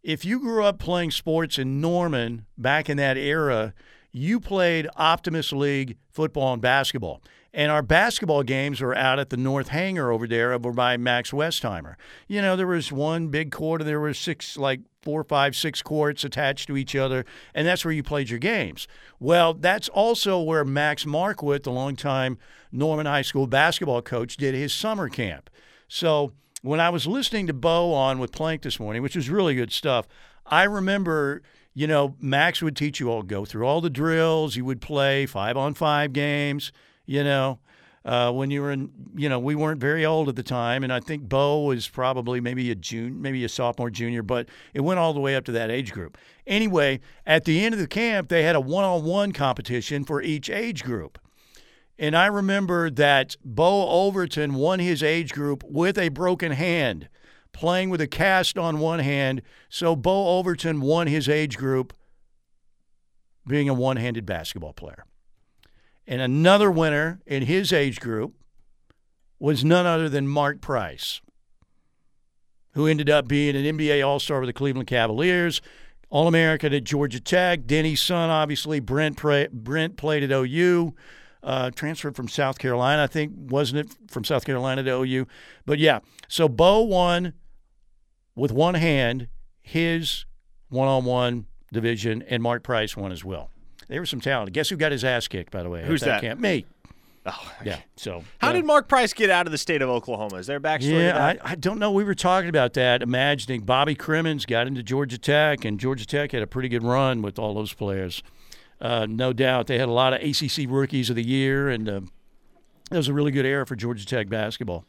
if you grew up playing sports in Norman back in that era, you played Optimist League football and basketball. And our basketball games were out at the North Hangar over there, over by Max Westheimer. You know, there was one big court, and there were six, like four, five, six courts attached to each other, and that's where you played your games. Well, that's also where Max Marquardt, the longtime Norman High School basketball coach, did his summer camp. So when I was listening to Bo on with Plank this morning, which was really good stuff, I remember you know, Max would teach you all go through all the drills. You would play five on five games you know, uh, when you were in, you know, we weren't very old at the time, and I think Bo was probably maybe a junior, maybe a sophomore, junior, but it went all the way up to that age group. Anyway, at the end of the camp, they had a one-on-one competition for each age group. And I remember that Bo Overton won his age group with a broken hand, playing with a cast on one hand. So Bo Overton won his age group being a one handed basketball player. And another winner in his age group was none other than Mark Price, who ended up being an NBA All Star with the Cleveland Cavaliers, All American at Georgia Tech. Denny's son, obviously, Brent, Brent played at OU. Uh, transferred from South Carolina, I think, wasn't it from South Carolina to OU? But yeah, so Bo won with one hand his one on one division, and Mark Price won as well. There was some talent. Guess who got his ass kicked, by the way? Who's that? Camp? Me. Oh, yeah. So, how uh, did Mark Price get out of the state of Oklahoma? Is there a backstory? Yeah, I, I, don't know. We were talking about that, imagining Bobby Cremins got into Georgia Tech, and Georgia Tech had a pretty good run with all those players. Uh, no doubt, they had a lot of ACC rookies of the year, and uh, it was a really good era for Georgia Tech basketball.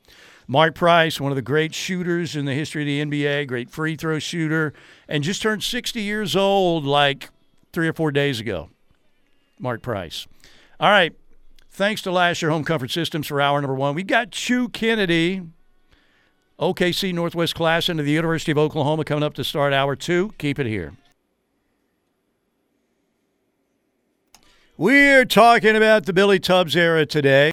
Mark Price, one of the great shooters in the history of the NBA, great free throw shooter, and just turned 60 years old like three or four days ago. Mark Price. All right. Thanks to Lasher Home Comfort Systems for hour number one. We got Chew Kennedy, OKC Northwest Class into the University of Oklahoma coming up to start hour two. Keep it here. We're talking about the Billy Tubbs era today.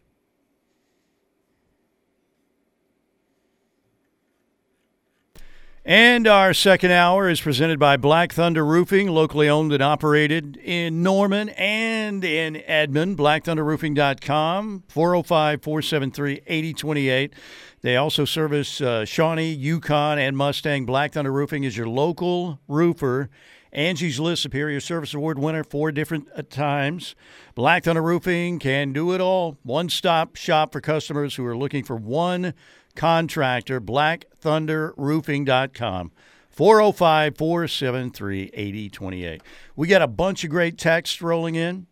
And our second hour is presented by Black Thunder Roofing, locally owned and operated in Norman and in Edmond. BlackThunderRoofing.com, 405 473 8028. They also service uh, Shawnee, Yukon, and Mustang. Black Thunder Roofing is your local roofer. Angie's List Superior Service Award winner four different uh, times. Black Thunder Roofing can do it all. One stop shop for customers who are looking for one contractor, blackthunderroofing.com. 405 473 8028. We got a bunch of great texts rolling in.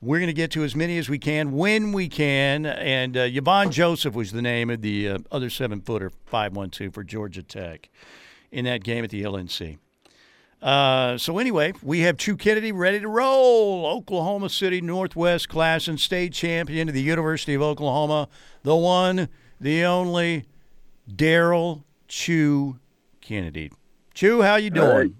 We're going to get to as many as we can when we can. And uh, Yvon Joseph was the name of the uh, other seven footer, 512 for Georgia Tech in that game at the LNC. Uh, so, anyway, we have Chew Kennedy ready to roll. Oklahoma City Northwest Class and State Champion of the University of Oklahoma, the one the only Daryl Chew Kennedy. Chew, how you doing? Hey,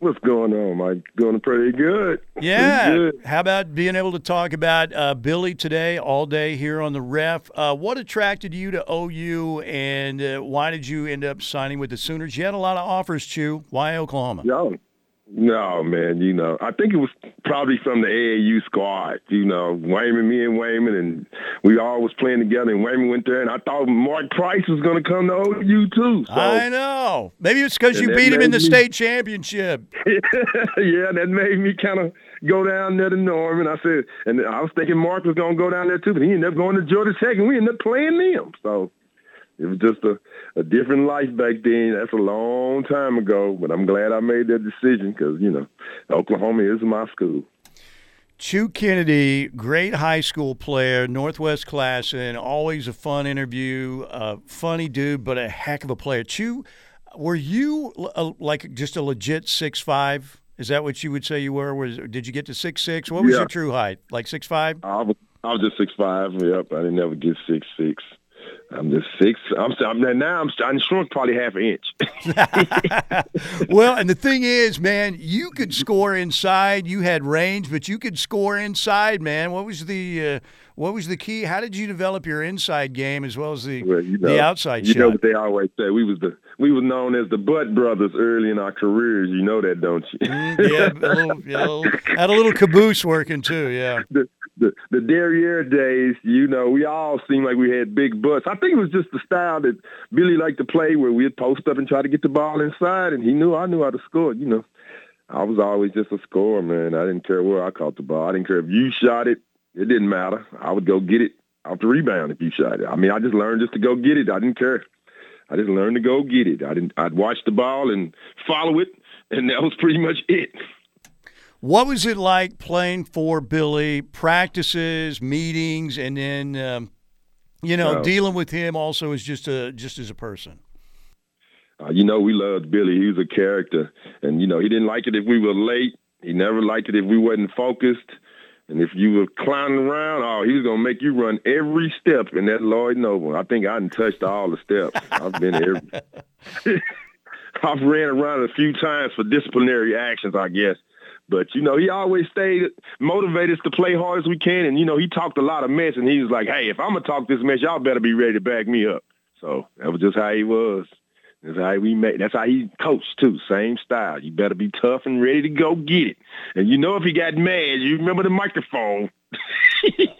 what's going on, Mike? Going pretty good. Yeah. Pretty good. How about being able to talk about uh, Billy today, all day here on the ref? Uh, what attracted you to OU, and uh, why did you end up signing with the Sooners? You had a lot of offers, Chew. Why Oklahoma? Yeah, no, man, you know, I think it was probably from the AAU squad, you know, Wayman, me and Wayman, and we all was playing together, and Wayman went there, and I thought Mark Price was going to come to OU, too. So. I know. Maybe it's because you beat him in the me, state championship. yeah, that made me kind of go down there to Norman. I said, and I was thinking Mark was going to go down there, too, but he ended up going to Georgia Tech, and we ended up playing them. So it was just a, a different life back then. That's a long time ago, but I'm glad I made that decision because, you know, Oklahoma is my school. Chew Kennedy, great high school player, Northwest class, and always a fun interview. Uh, funny dude, but a heck of a player. Chew, were you a, like just a legit six five? Is that what you would say you were? Was did you get to six six? What was yeah. your true height? Like six five? I was I was just six five. Yep, I didn't ever get six six. I'm just six. I'm, I'm now. I'm, I'm shrunk probably half an inch. well, and the thing is, man, you could score inside. You had range, but you could score inside, man. What was the uh, what was the key? How did you develop your inside game as well as the well, you know, the outside you shot? know what they always say. We was the we were known as the Butt Brothers early in our careers. You know that, don't you? Mm, yeah, a little, yeah, a little, had a little caboose working too. Yeah. the, the the derriere days, you know, we all seemed like we had big butts. I think it was just the style that Billy liked to play, where we'd post up and try to get the ball inside, and he knew I knew how to score. You know, I was always just a scorer, man. I didn't care where I caught the ball. I didn't care if you shot it. It didn't matter. I would go get it off the rebound if you shot it. I mean, I just learned just to go get it. I didn't care. I just learned to go get it. I didn't. I'd watch the ball and follow it, and that was pretty much it. What was it like playing for Billy? Practices, meetings, and then um, you know Oh. dealing with him also as just a just as a person. Uh, you know, we loved Billy. He was a character, and you know, he didn't like it if we were late. He never liked it if we wasn't focused. And if you were clowning around, oh, he was gonna make you run every step in that Lloyd Noble. I think I done touched all the steps. I've been every. I've ran around a few times for disciplinary actions, I guess. But you know, he always stayed motivated us to play hard as we can. And you know, he talked a lot of mess, and he was like, "Hey, if I'm gonna talk this mess, y'all better be ready to back me up." So that was just how he was. That's how we made. That's how he coached too. Same style. You better be tough and ready to go get it. And you know, if he got mad, you remember the microphone.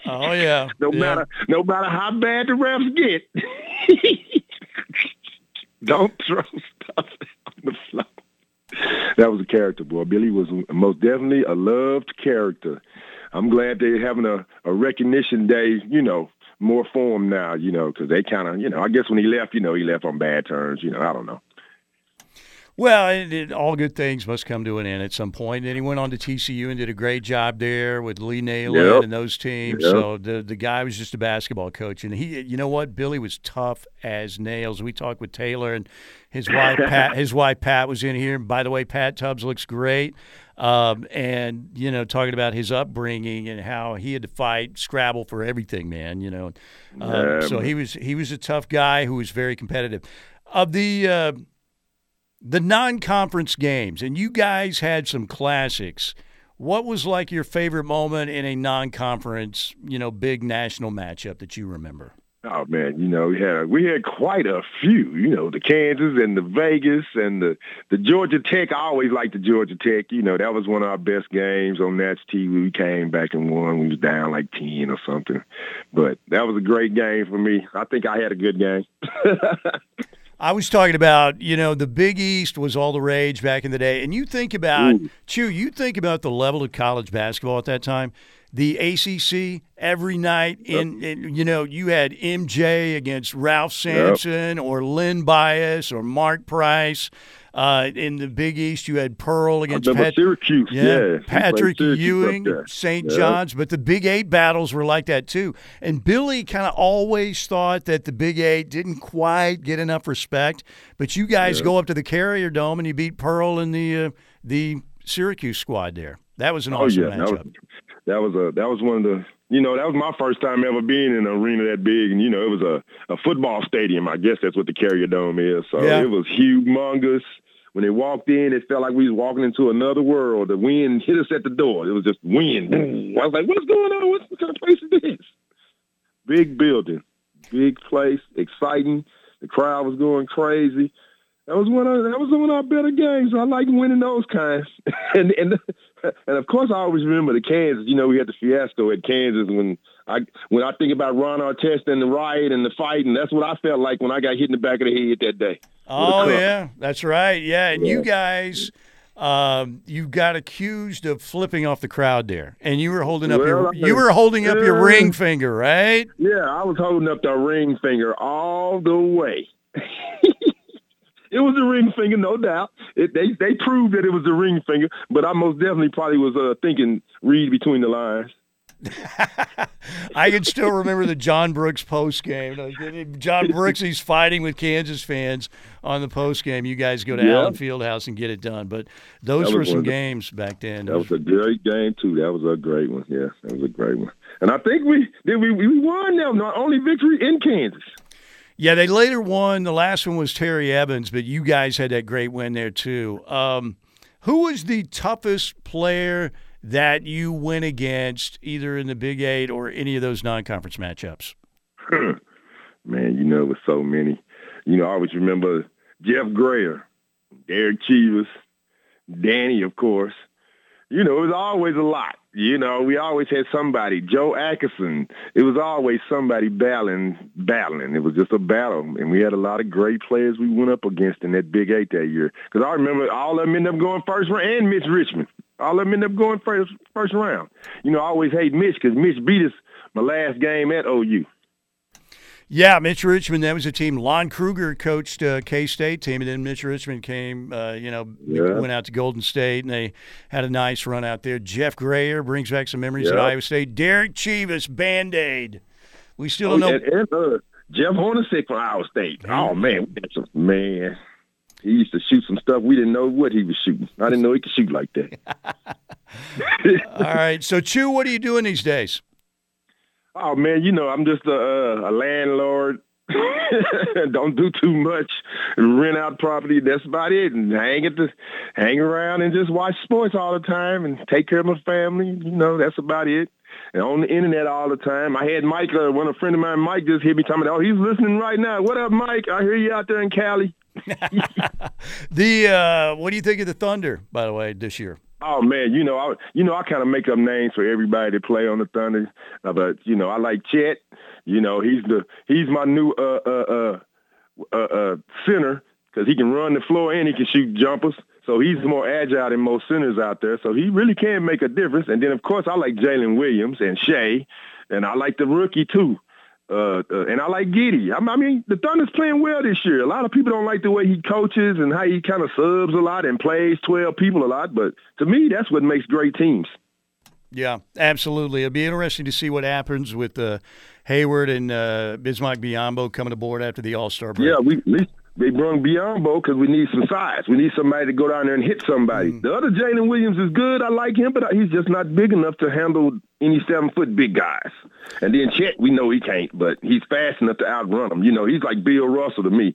Oh yeah. No yeah. matter, no matter how bad the refs get, don't throw stuff on the floor. That was a character, boy. Billy was most definitely a loved character. I'm glad they're having a, a recognition day, you know, more form now, you know, because they kind of, you know, I guess when he left, you know, he left on bad terms, you know, I don't know. Well, it, it, all good things must come to an end at some point. And he went on to TCU and did a great job there with Lee Nailon Yep. and those teams. Yep. So the the guy was just a basketball coach, and he, you know what, Billy was tough as nails. We talked with Taylor and his wife Pat. His wife Pat was in here. By the way, Pat Tubbs looks great. Um, and you know, talking about his upbringing and how he had to fight Scrabble for everything, man. You know, um, so he was he was a tough guy who was very competitive. Of the uh, the non-conference games, and you guys had some classics. What was like your favorite moment in a non-conference, you know, big national matchup that you remember? Oh man, you know we had we had quite a few. You know the Kansas and the Vegas and the the Georgia Tech. I always liked the Georgia Tech. You know that was one of our best games on Nats TV. We came back and won. We was down like ten or something, but that was a great game for me. I think I had a good game. I was talking about, you know, the Big East was all the rage back in the day, and you think about Chew, you think about the level of college basketball at that time. The ACC every night in, in you know, you had MJ against Ralph Sampson or Len Bias or Mark Price. Uh, in the Big East, you had Pearl against Pat- Syracuse. Yeah, Yeah, Patrick Syracuse Ewing. St. Yeah. John's, but the Big Eight battles were like that too. And Billy kind of always thought that the Big Eight didn't quite get enough respect. But you guys go up to the Carrier Dome and you beat Pearl and the uh, the Syracuse squad there. That was an Oh awesome yeah, that matchup. That was a that was one of the you know that was my first time ever being in an arena that big, and you know it was a a football stadium. I guess that's what the Carrier Dome is. So Yeah. it was humongous. When they walked in, it felt like we was walking into another world. The wind hit us at the door. It was just wind. Mm. I was like, "What's going on? What, what kind of place is this?" Big building, big place, exciting. The crowd was going crazy. That was one of that was one of our better games. I like winning those kinds. and and and of course I always remember the Kansas. You know, we had the fiasco at Kansas when I when I think about Ron Artest and the riot and the fight, and that's what I felt like when I got hit in the back of the head that day. Oh yeah, that's right. Yeah, and you guys. Um, you got accused of flipping off the crowd there, and you were holding up your Well, I- you were holding up your ring finger, right? Yeah, I was holding up the ring finger all the way. it was a ring finger, no doubt. It, they they proved that it was a ring finger, but I most definitely probably was uh, thinking read between the lines. I can still remember the John Brooks post game. John Brooks, he's fighting with Kansas fans on the post game. You guys go to Yeah. Allen Fieldhouse and get it done. But those were some games back then. That was a great game too. That was a great one. Yeah, that was a great one. And I think we did we we won them. Not only victory in Kansas. Yeah, they later won. The last one was Terry Evans, but you guys had that great win there too. Um, who was the toughest player that you went against, either in the Big Eight or any of those non-conference matchups? Man, you know, with so many. You know, I always remember Jeff Grayer, Derrick Chievous, Danny, of course. You know, it was always a lot. You know, we always had somebody. Joe Atkinson. It was always somebody battling, battling. It was just a battle, and we had a lot of great players we went up against in that Big Eight that year. Because I remember all of them ended up going first round, and Mitch Richmond. All of them ended up going first first round. You know, I always hate Mitch because Mitch beat us my last game at OU. Yeah, Mitch Richmond. That was a team. Lon Kruger coached uh, K State team, and then Mitch Richmond came. Uh, you know, Yeah. went out to Golden State, and they had a nice run out there. Jeff Grayer brings back some memories at Iowa State. Derrick Chievous, Band Aid. We still Oh, know. and, and, uh, Jeff Hornacek from Iowa State. Oh man, man. He used to shoot some stuff we didn't know what he was shooting. I didn't know he could shoot like that. All right, so Chew, what are you doing these days? Oh man, you know I'm just a, uh, a landlord. Don't do too much. Rent out property. That's about it. And hang at the, hang around and just watch sports all the time and take care of my family. You know that's about it. And on the internet all the time. I had Mike, uh, one a friend of mine, Mike, just hit me talking about, oh, he's listening right now. What up, Mike? I hear you out there in Cali. The uh, what do you think of the Thunder? By the way, this year. Oh man, you know, I you know I kind of make up names for everybody that play on the Thunder, uh, but you know I like Chet. You know he's the he's my new uh uh uh uh, uh center because he can run the floor and he can shoot jumpers. So he's more agile than most centers out there. So he really can make a difference. And then of course I like Jalen Williams and Shai, and I like the rookie too. Uh, uh, and I like Giddey. I, I mean, the Thunder's playing well this year. A lot of people don't like the way he coaches and how he kind of subs a lot and plays 12 people a lot. But to me, that's what makes great teams. Yeah, absolutely. It'll be interesting to see what happens with uh, Hayward and uh, Bismack Biyombo coming aboard after the All Star break. Yeah, we at least they brung Biyombo because we need some size. We need somebody to go down there and hit somebody. Mm. The other Jaylin Williams is good. I like him, but he's just not big enough to handle any seven foot big guys. And then Chet, we know he can't, but he's fast enough to outrun them. You know, he's like Bill Russell to me.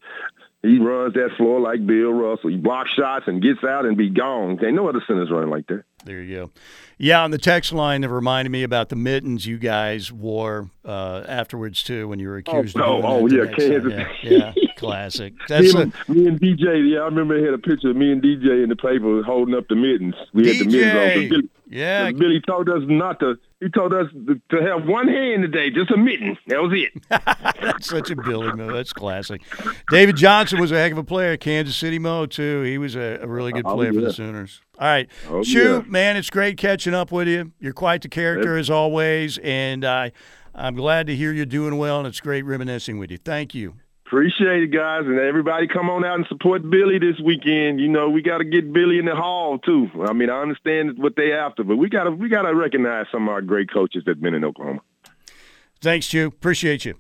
He runs that floor like Bill Russell. He blocks shots and gets out and be gone. Ain't no other centers running like that. There you go. Yeah, on the text line, it reminded me about the mittens you guys wore uh, afterwards too when you were accused oh, of doing oh, yeah. Kansas. Yeah, yeah, classic. Me That's a, and, me and DJ, yeah, I remember I had a picture of me and DJ in the paper holding up the mittens. We had the mittens on. DJ. Billy, Yeah, Billy told us not to. He told us to have one hand today, just a mitten. That was it. That's such a Billy move. That's classic. David Johnson was a heck of a player. Kansas City Mo too. He was a, a really good Oh, player for the. Sooners. All right, Oh, Chew, yeah. Man, it's great catching up with you. You're quite the character as always, and I, I'm glad to hear you're doing well, and it's great reminiscing with you. Thank you. Appreciate it, guys, and everybody come on out and support Billy this weekend. You know, we got to get Billy in the hall too. I mean, I understand what they after, but we got to we got to recognize some of our great coaches that've been in Oklahoma. Thanks, Chew. Appreciate you.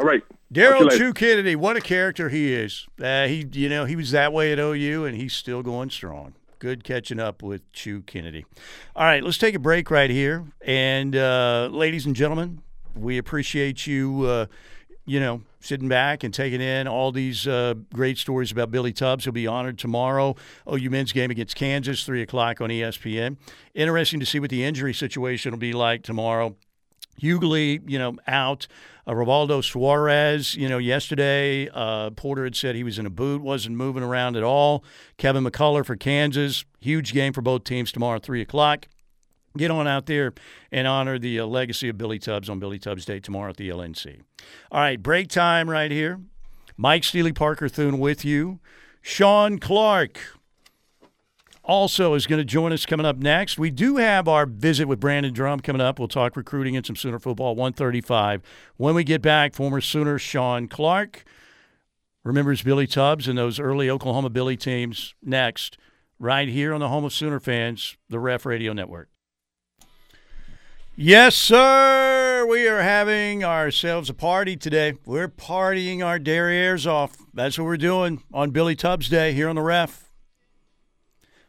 All right, Daryl. Chew Kennedy, what a character he is. Uh, he, you know, he was that way at OU, and he's still going strong. Good catching up with Chew Kennedy. All right, let's take a break right here, and uh, ladies and gentlemen, we appreciate you. Uh, you know, sitting back and taking in all these uh, great stories about Billy Tubbs. He'll be honored tomorrow. OU men's game against Kansas, 3 o'clock on ESPN. Interesting to see what the injury situation will be like tomorrow. Hugley, you know, out. Uh, Rivaldo Soares, you know, yesterday, uh, Porter had said he was in a boot, wasn't moving around at all. Kevin McCullar for Kansas. Huge game for both teams tomorrow, 3 o'clock. Get on out there and honor the uh, legacy of Billy Tubbs on Billy Tubbs Day tomorrow at the LNC. All right, break time right here. Mike Steely Parker Thune with you. Sean Clark also is going to join us coming up next. We do have our visit with Brandon Drum coming up. We'll talk recruiting and some Sooner football 135. When we get back, former Sooner Sean Clark remembers Billy Tubbs and those early Oklahoma Billy teams next, right here on the home of Sooner fans, the Ref Radio Network. Yes, sir. We are having ourselves a party today. We're partying our derrieres off. That's what we're doing on Billy Tubbs Day here on the Ref.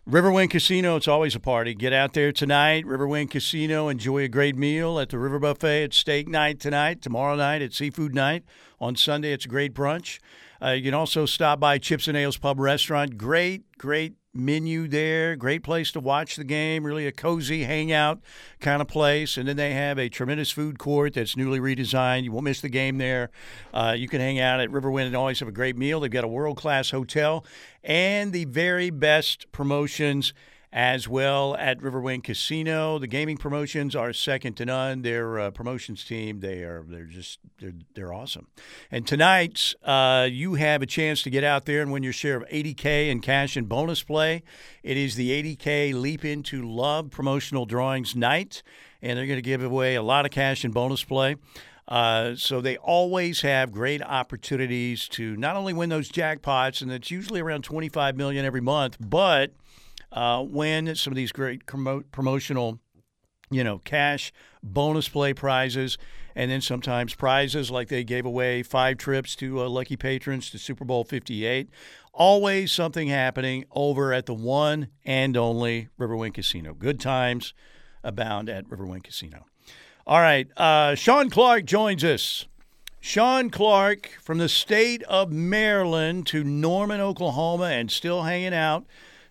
Riverwind Casino, it's always a party. Get out there tonight, Riverwind Casino. Enjoy a great meal at the River Buffet. It's steak night tonight. Tomorrow night, it's seafood night. On Sunday, it's a great brunch. Uh, you can also stop by Chips and Ales Pub Restaurant. Great, great menu there. Great place to watch the game. Really a cozy hangout kind of place. And then they have a tremendous food court that's newly redesigned. You won't miss the game there. Uh, you can hang out at Riverwind and always have a great meal. They've got a world class hotel and the very best promotions as well at Riverwind Casino. The gaming promotions are second to none. Their uh, promotions team, they are they're just they're they're awesome. And tonight, uh, you have a chance to get out there and win your share of 80k in cash and bonus play. It is the 80k Leap into Love promotional drawings night, and they're going to give away a lot of cash and bonus play. Uh, so they always have great opportunities to not only win those jackpots, and it's usually around 25 million every month, but uh, win some of these great promo- promotional, you know, cash bonus play prizes, and then sometimes prizes like they gave away five trips to uh, lucky patrons to Super Bowl 58. Always something happening over at the one and only Riverwind Casino. Good times abound at Riverwind Casino. All right, uh, Sean Clark joins us. Sean Clark from the state of Maryland to Norman, Oklahoma, and still hanging out.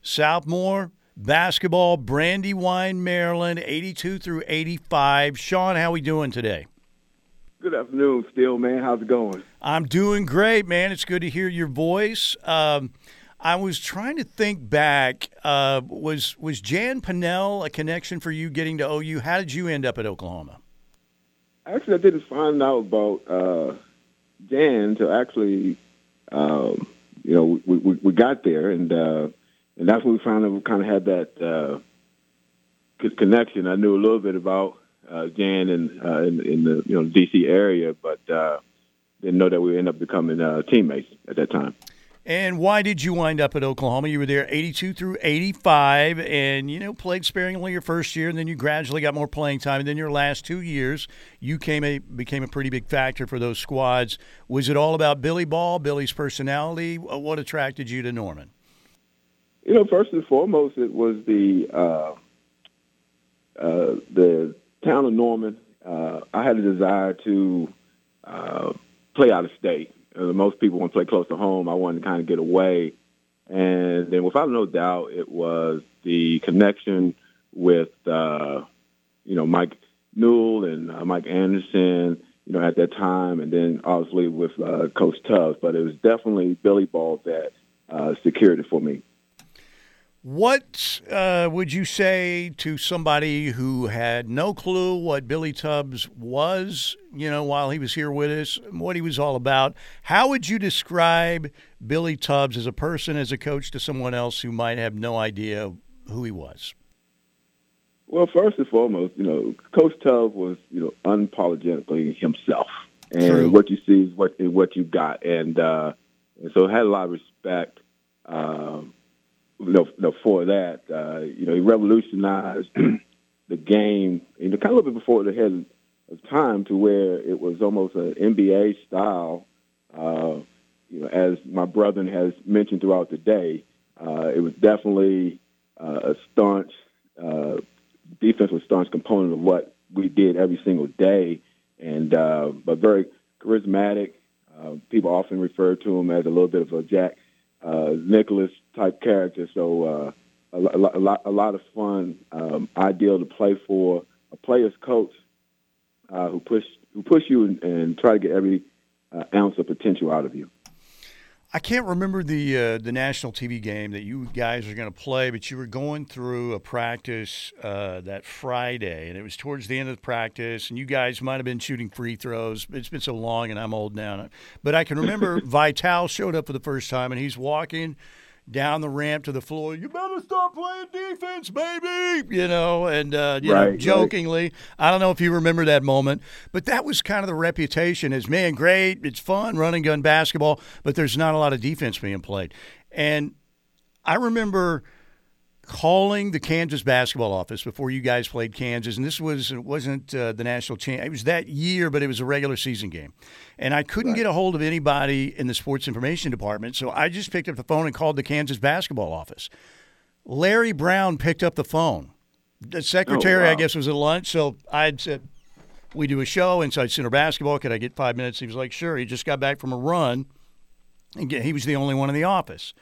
Southmore basketball, Brandywine, Maryland, 82 through 85. Sean, how are we doing today? Good afternoon, Steele, man. How's it going? I'm doing great, man. It's good to hear your voice. Um, I was trying to think back. Uh, was was Jan Pennell a connection for you getting to OU? How did you end up at Oklahoma? Actually, I didn't find out about uh, Jan until actually, um, you know, we, we, we got there, and uh, and that's when we we kind of had that uh, connection. I knew a little bit about uh, Jan in, uh, in in the you know DC area, but uh, didn't know that we end up becoming uh, teammates at that time. And why did you wind up at Oklahoma? You were there 82 through 85, and you know played sparingly your first year, and then you gradually got more playing time. And then your last two years, you came a became a pretty big factor for those squads. Was it all about Billy Ball, Billy's personality? What attracted you to Norman? You know, first and foremost, it was the uh, uh, the town of Norman. Uh, I had a desire to uh, play out of state. Most people want to play close to home. I wanted to kind of get away, and then without no doubt, it was the connection with uh, you know Mike Newell and uh, Mike Anderson. You know, at that time, and then obviously with uh, Coach Tubbs. But it was definitely Billy Ball that uh, secured it for me. What uh, would you say to somebody who had no clue what Billy Tubbs was, you know, while he was here with us, what he was all about? How would you describe Billy Tubbs as a person, as a coach to someone else who might have no idea who he was? Well, first and foremost, you know, Coach Tubbs was, you know, unapologetically himself. And True. what you see is what what you got. And, uh, and so had a lot of respect. Um, you know, you know, for that. Uh, you know, he revolutionized the game, you know, kind of a little bit before the head of time to where it was almost an NBA style. Uh, you know, as my brother has mentioned throughout the day, uh, it was definitely uh, a staunch, uh, defensive staunch component of what we did every single day, and uh, but very charismatic. People often refer to him as a little bit of a Jack uh, Nicklaus type character. So uh, a, a, lot, a lot of fun, um, ideal to play for, a player's coach uh, who push who push you and, and try to get every uh, ounce of potential out of you. I can't remember the uh, the national TV game that you guys are going to play, but you were going through a practice uh, that Friday, and it was towards the end of the practice, and you guys might have been shooting free throws. It's been so long, and I'm old now, but I can remember Vitale showed up for the first time, and he's walking down the ramp to the floor. You better stop playing defense, baby. You know, and uh, you right, know, jokingly. Right. I don't know if you remember that moment, but that was kind of the reputation as man, great, it's fun, running gun basketball, but there's not a lot of defense being played. And I remember calling the Kansas basketball office before you guys played Kansas, and this was it wasn't uh, the national champ. It was that year, but it was a regular season game, and I couldn't right. get a hold of anybody in the sports information department, so I just picked up the phone and called the Kansas basketball office. Larry Brown picked up the phone. The secretary, oh, wow. I guess, was at lunch, so I said, "We do a show inside Center Basketball. Could I get five minutes?" He was like, "Sure." He just got back from a run, and he was the only one in the office.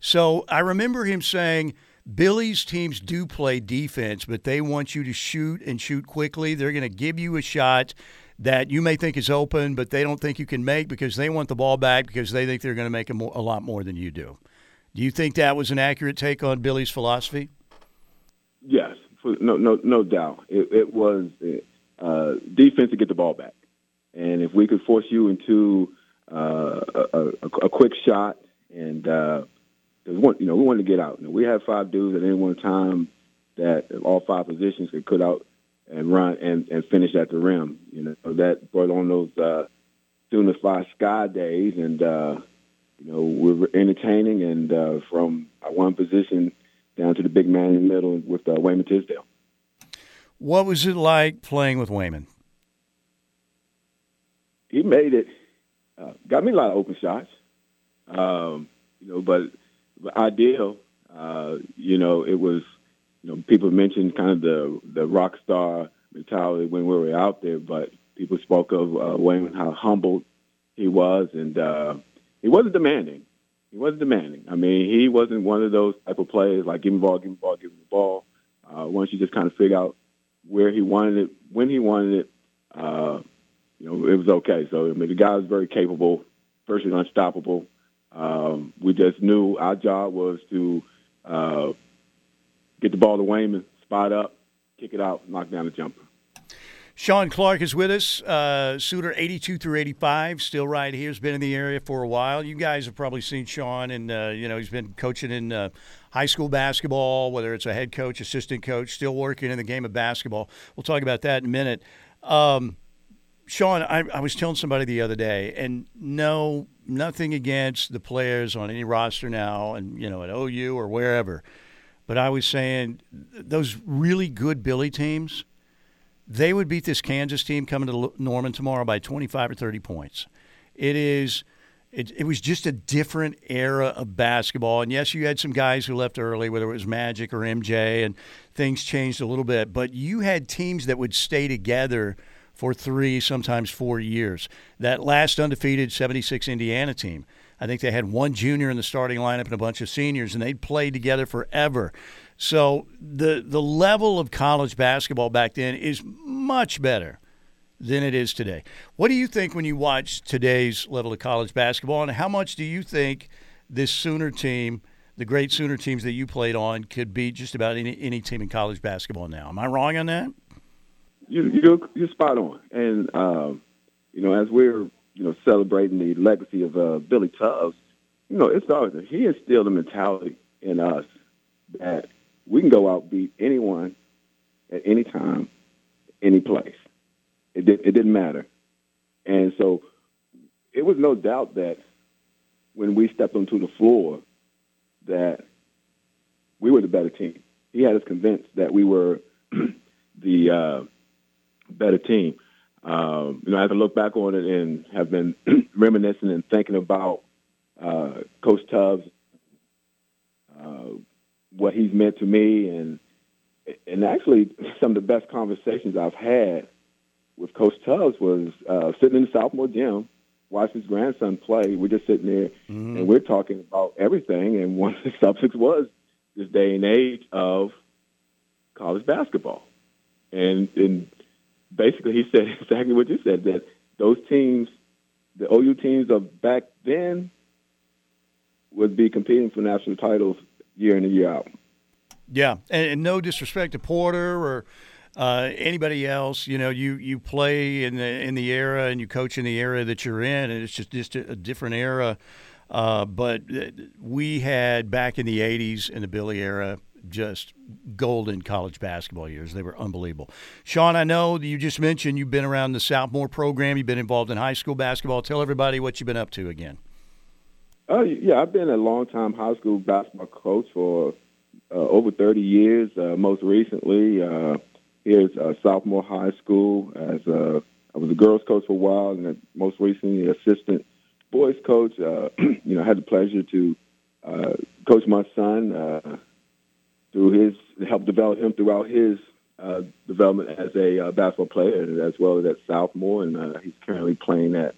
So I remember him saying Billy's teams do play defense, but they want you to shoot and shoot quickly. They're going to give you a shot that you may think is open, but they don't think you can make because they want the ball back because they think they're going to make a, a lot more than you do. Do you think that was an accurate take on Billy's philosophy? Yes, no, no, no doubt. It, it was uh, defense to get the ball back, and if we could force you into uh, a, a, a, quick shot, and uh, one, you know, we wanted to get out. You know, we had five dudes at any one time that all five positions could cut out and run and, and finish at the rim. You know, that brought on those uh, soon fly sky days, and uh, you know, we were entertaining, and uh, from one position down to the big man in the middle with uh, Wayman Tisdale. What was it like playing with Wayman? He made it. Uh, got me a lot of open shots. Um, you know, but ideal. Uh, you know, it was. You know, people mentioned kind of the the rock star mentality when we were out there, but people spoke of uh, Wayman how humbled he was, and uh, he wasn't demanding. He wasn't demanding. I mean, he wasn't one of those type of players like give the ball, give the ball, give me the ball. Uh, once you just kind of figure out where he wanted it, when he wanted it, uh, you know, it was okay. So I mean, the guy was very capable, virtually unstoppable. Um, we just knew our job was to uh, get the ball to Wayman, spot up, kick it out, knock down the jumper. Sean Clark is with us. Uh, Sooner 82 through 85, still right here. Has been in the area for a while. You guys have probably seen Sean, and uh, you know he's been coaching in uh, high school basketball, whether it's a head coach, assistant coach, still working in the game of basketball. We'll talk about that in a minute. Um, Sean, I, I was telling somebody the other day, and no, nothing against the players on any roster now, and you know at OU or wherever, but I was saying those really good Billy teams they would beat this Kansas team coming to Norman tomorrow by 25 or 30 points. It is. It, it was just a different era of basketball. And yes, you had some guys who left early, whether it was Magic or MJ, and things changed a little bit. But you had teams that would stay together for three, sometimes four years. That last undefeated 76 Indiana team, I think they had one junior in the starting lineup and a bunch of seniors, and they'd played together forever. So the the level of college basketball back then is much better than it is today. What do you think when you watch today's level of college basketball, and how much do you think this Sooner team, the great Sooner teams that you played on, could beat just about any any team in college basketball now? Am I wrong on that? You, you're you're spot on, and um, you know as we're you know celebrating the legacy of uh, Billy Tubbs, you know it's always he instilled a mentality in us that we can go out beat anyone at any time, any place. It, did, it didn't matter. And so it was no doubt that when we stepped onto the floor that we were the better team. He had us convinced that we were the uh, better team. Um, you know, as I look back on it and have been reminiscing and thinking about uh, Coach Tubbs, uh, what he's meant to me, and and actually some of the best conversations I've had with Coach Tubbs was uh, sitting in the sophomore gym, watching his grandson play. We're just sitting there, mm-hmm. and we're talking about everything. And one of the subjects was this day and age of college basketball, and and basically he said exactly what you said that those teams, the OU teams of back then, would be competing for national titles year in and year out. Yeah, and, and no disrespect to Porter or uh, anybody else. You know, you, you play in the in the era and you coach in the era that you're in, and it's just just a, different era. Uh, but uh, we had back in the '80s in the Billy era just golden college basketball years. They were unbelievable. Sean, I know you just mentioned you've been around the Southmoore program. You've been involved in high school basketball. Tell everybody what you've been up to again. Oh yeah, I've been a long time high school basketball coach for uh, over 30 years. Uh, most recently, uh, here's uh, Southmoore High School as a, I was a girls coach for a while, and most recently assistant boys coach. Uh, you know, I had the pleasure to uh, coach my son uh, through his help develop him throughout his uh, development as a uh, basketball player, as well as at Southmoore, and uh, he's currently playing at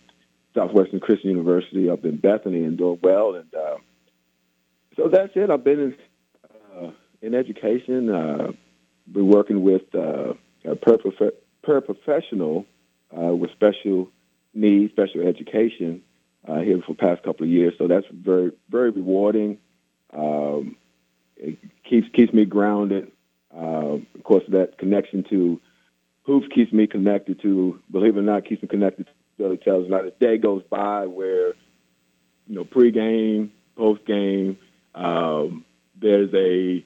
Southwestern Christian University up in Bethany and doing well. And uh, so that's it. I've been in, uh, in education. Uh, been working with uh, a paraprofessional uh, with special needs, special education uh, here for the past couple of years. So that's very, very rewarding. Um, it keeps keeps me grounded. Uh, of course, that connection to hoops keeps me connected to, believe it or not, keeps me connected to Billy Tubbs. Not a day goes by where, you know, pregame, postgame, um, there's a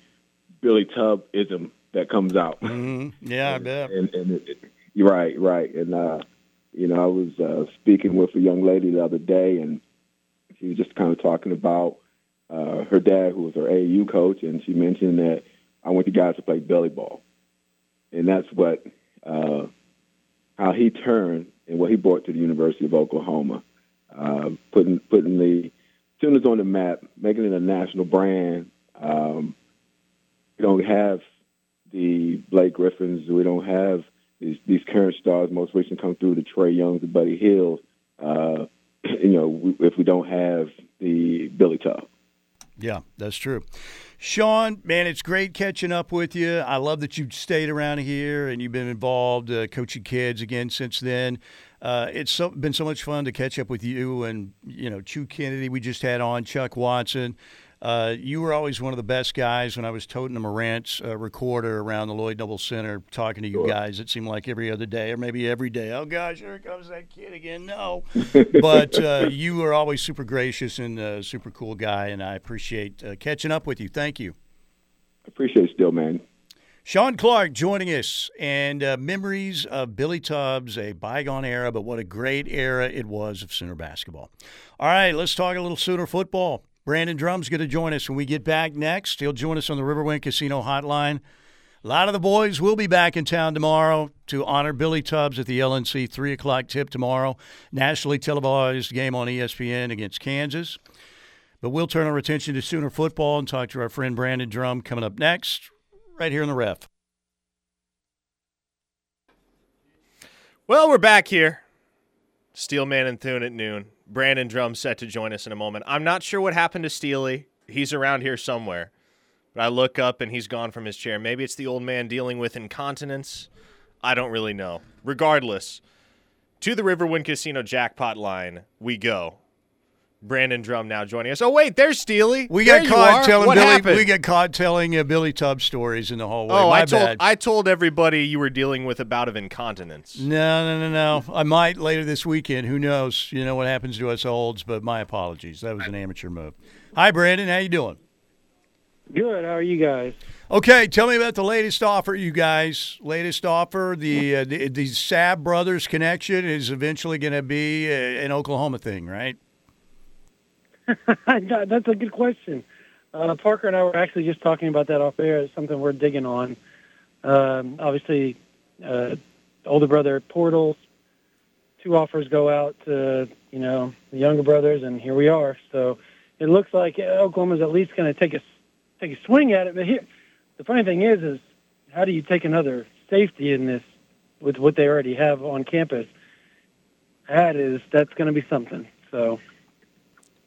Billy Tubb ism that comes out. Mm-hmm. Yeah, and, I bet. And, and it, it, right, right. And, uh, you know, I was uh, speaking with a young lady the other day, and she was just kind of talking about uh, her dad, who was her AAU coach, and she mentioned that I went to guys to play Billy ball. And that's what, uh, how he turned and what he brought to the University of Oklahoma, uh, putting, putting the Sooners on the map, making it a national brand. Um, we don't have the Blake Griffins. We don't have these, these current stars. Most recently come through the Trey Youngs, the Buddy Hields. Uh, you know, we, if we don't have the Billy Tubb. Yeah, that's true. Sean, man, it's great catching up with you. I love that you've stayed around here and you've been involved uh, coaching kids again since then. Uh, it's so, been so much fun to catch up with you and you know Chew Kennedy. We just had on Chuck Watson. Uh, you were always one of the best guys when I was toting a Marantz uh, recorder around the Lloyd Noble Center, talking to you sure. guys. It seemed like every other day, or maybe every day. Oh gosh, here comes that kid again. No, but uh, you were always super gracious and a super cool guy, and I appreciate uh, catching up with you. Thank you. I appreciate it, still, man. Sean Clark joining us, and uh, memories of Billy Tubbs, a bygone era, but what a great era it was of Sooner basketball. All right, let's talk a little Sooner football. Brandon Drumm's going to join us when we get back next. He'll join us on the Riverwind Casino hotline. A lot of the boys will be back in town tomorrow to honor Billy Tubbs at the LNC 3 o'clock tip tomorrow. Nationally televised game on ESPN against Kansas. But we'll turn our attention to Sooner football and talk to our friend Brandon Drumm coming up next, right here in the ref. Well, we're back here. Steelman and Thune at noon. Brandon Drumm set to join us in a moment. I'm not sure what happened to Steely. He's around here somewhere. But I look up and he's gone from his chair. Maybe it's the old man dealing with incontinence. I don't really know. Regardless, to the Riverwind Casino jackpot line we go. Brandon Drumm now joining us. Oh wait, there's Steely. We got caught telling what Billy. Happened? We got caught telling uh, Billy Tubb stories in the hallway. Oh, My I told bad. I told everybody you were dealing with a bout of incontinence. No, no, no, no. I might later this weekend. Who knows? You know what happens to us olds. But my apologies. That was an amateur move. Hi, Brandon. How you doing? Good. How are you guys? Okay, tell me about the latest offer, you guys. Latest offer. The uh, the, the Sabb brothers connection is eventually going to be uh, an Oklahoma thing, right? That's a good question. Uh, Parker and I were actually just talking about that off air. It's something we're digging on. Um, obviously, uh, older brother Portals. Two offers go out to you know the younger brothers, and here we are. So it looks like Oklahoma's at least going to take a take a swing at it. But here, the funny thing is, is how do you take another safety in this with what they already have on campus? That is that's going to be something. So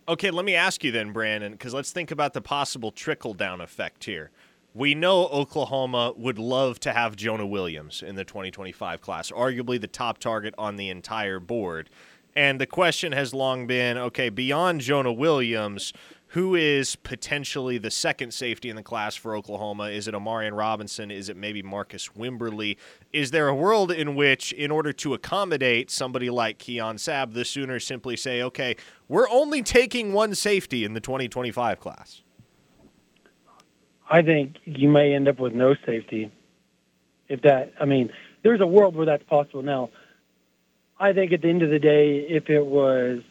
Okay, let me ask you then, Brandon, because let's think about the possible trickle down effect here. We know Oklahoma would love to have Jonah Williams in the 2025 class, arguably the top target on the entire board. And the question has long been okay, beyond Jonah Williams, who is potentially the second safety in the class for Oklahoma? Is it Amarian Robinson? Is it maybe Marcus Wimberly? Is there a world in which, in order to accommodate somebody like Keon Sabb, the Sooners simply say, okay, we're only taking one safety in the 2025 class? I think you may end up with no safety. If that, I mean, there's a world where that's possible. Now, I think at the end of the day, if it was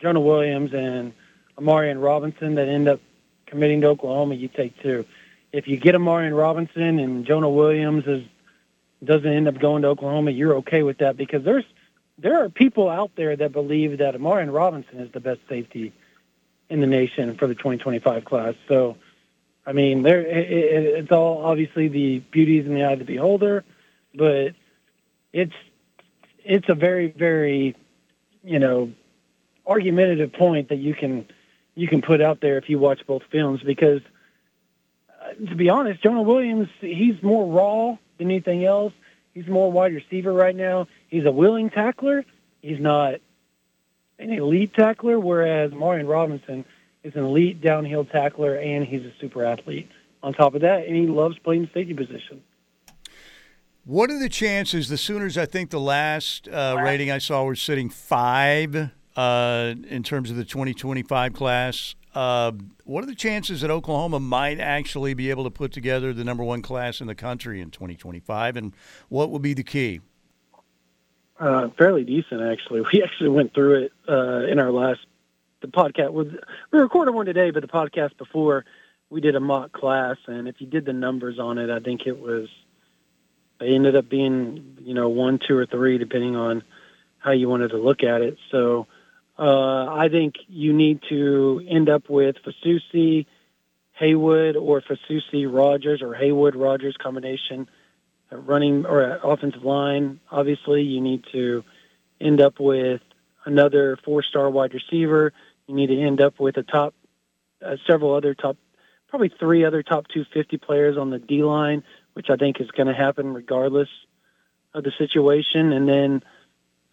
Jonah Williams and Amarian Robinson that end up committing to Oklahoma, you take two. If you get Amarian Robinson and Jonah Williams is doesn't end up going to Oklahoma, you're okay with that because there's there are people out there that believe that Amarian Robinson is the best safety in the nation for the 2025 class. So, I mean, there it, it, it's all obviously the beauties in the eye of the beholder, but it's it's a very very you know argumentative point that you can you can put out there if you watch both films because uh, to be honest, Jonah Williams, he's more raw than anything else. He's more wide receiver right now. He's a willing tackler. He's not an elite tackler, whereas Marion Robinson is an elite downhill tackler and he's a super athlete. On top of that, and he loves playing the safety position. What are the chances? The Sooners, I think the last uh, rating I saw was sitting five uh, in terms of the 2025 class. Uh, what are the chances that Oklahoma might actually be able to put together the number one class in the country in 2025? And what will be the key? Uh, fairly decent, actually. We actually went through it uh, in our last the podcast. We recorded one today, but the podcast before we did a mock class, and if you did the numbers on it, I think it was they ended up being you know one, two, or three, depending on how you wanted to look at it. So uh, I think you need to end up with Fasusi, Haywood, or Fasusi Rogers, or Haywood Rogers combination running or offensive line. Obviously, you need to end up with another four-star wide receiver. You need to end up with a top, uh, several other top, probably three other top 250 players on the D line, which I think is going to happen regardless of the situation. And then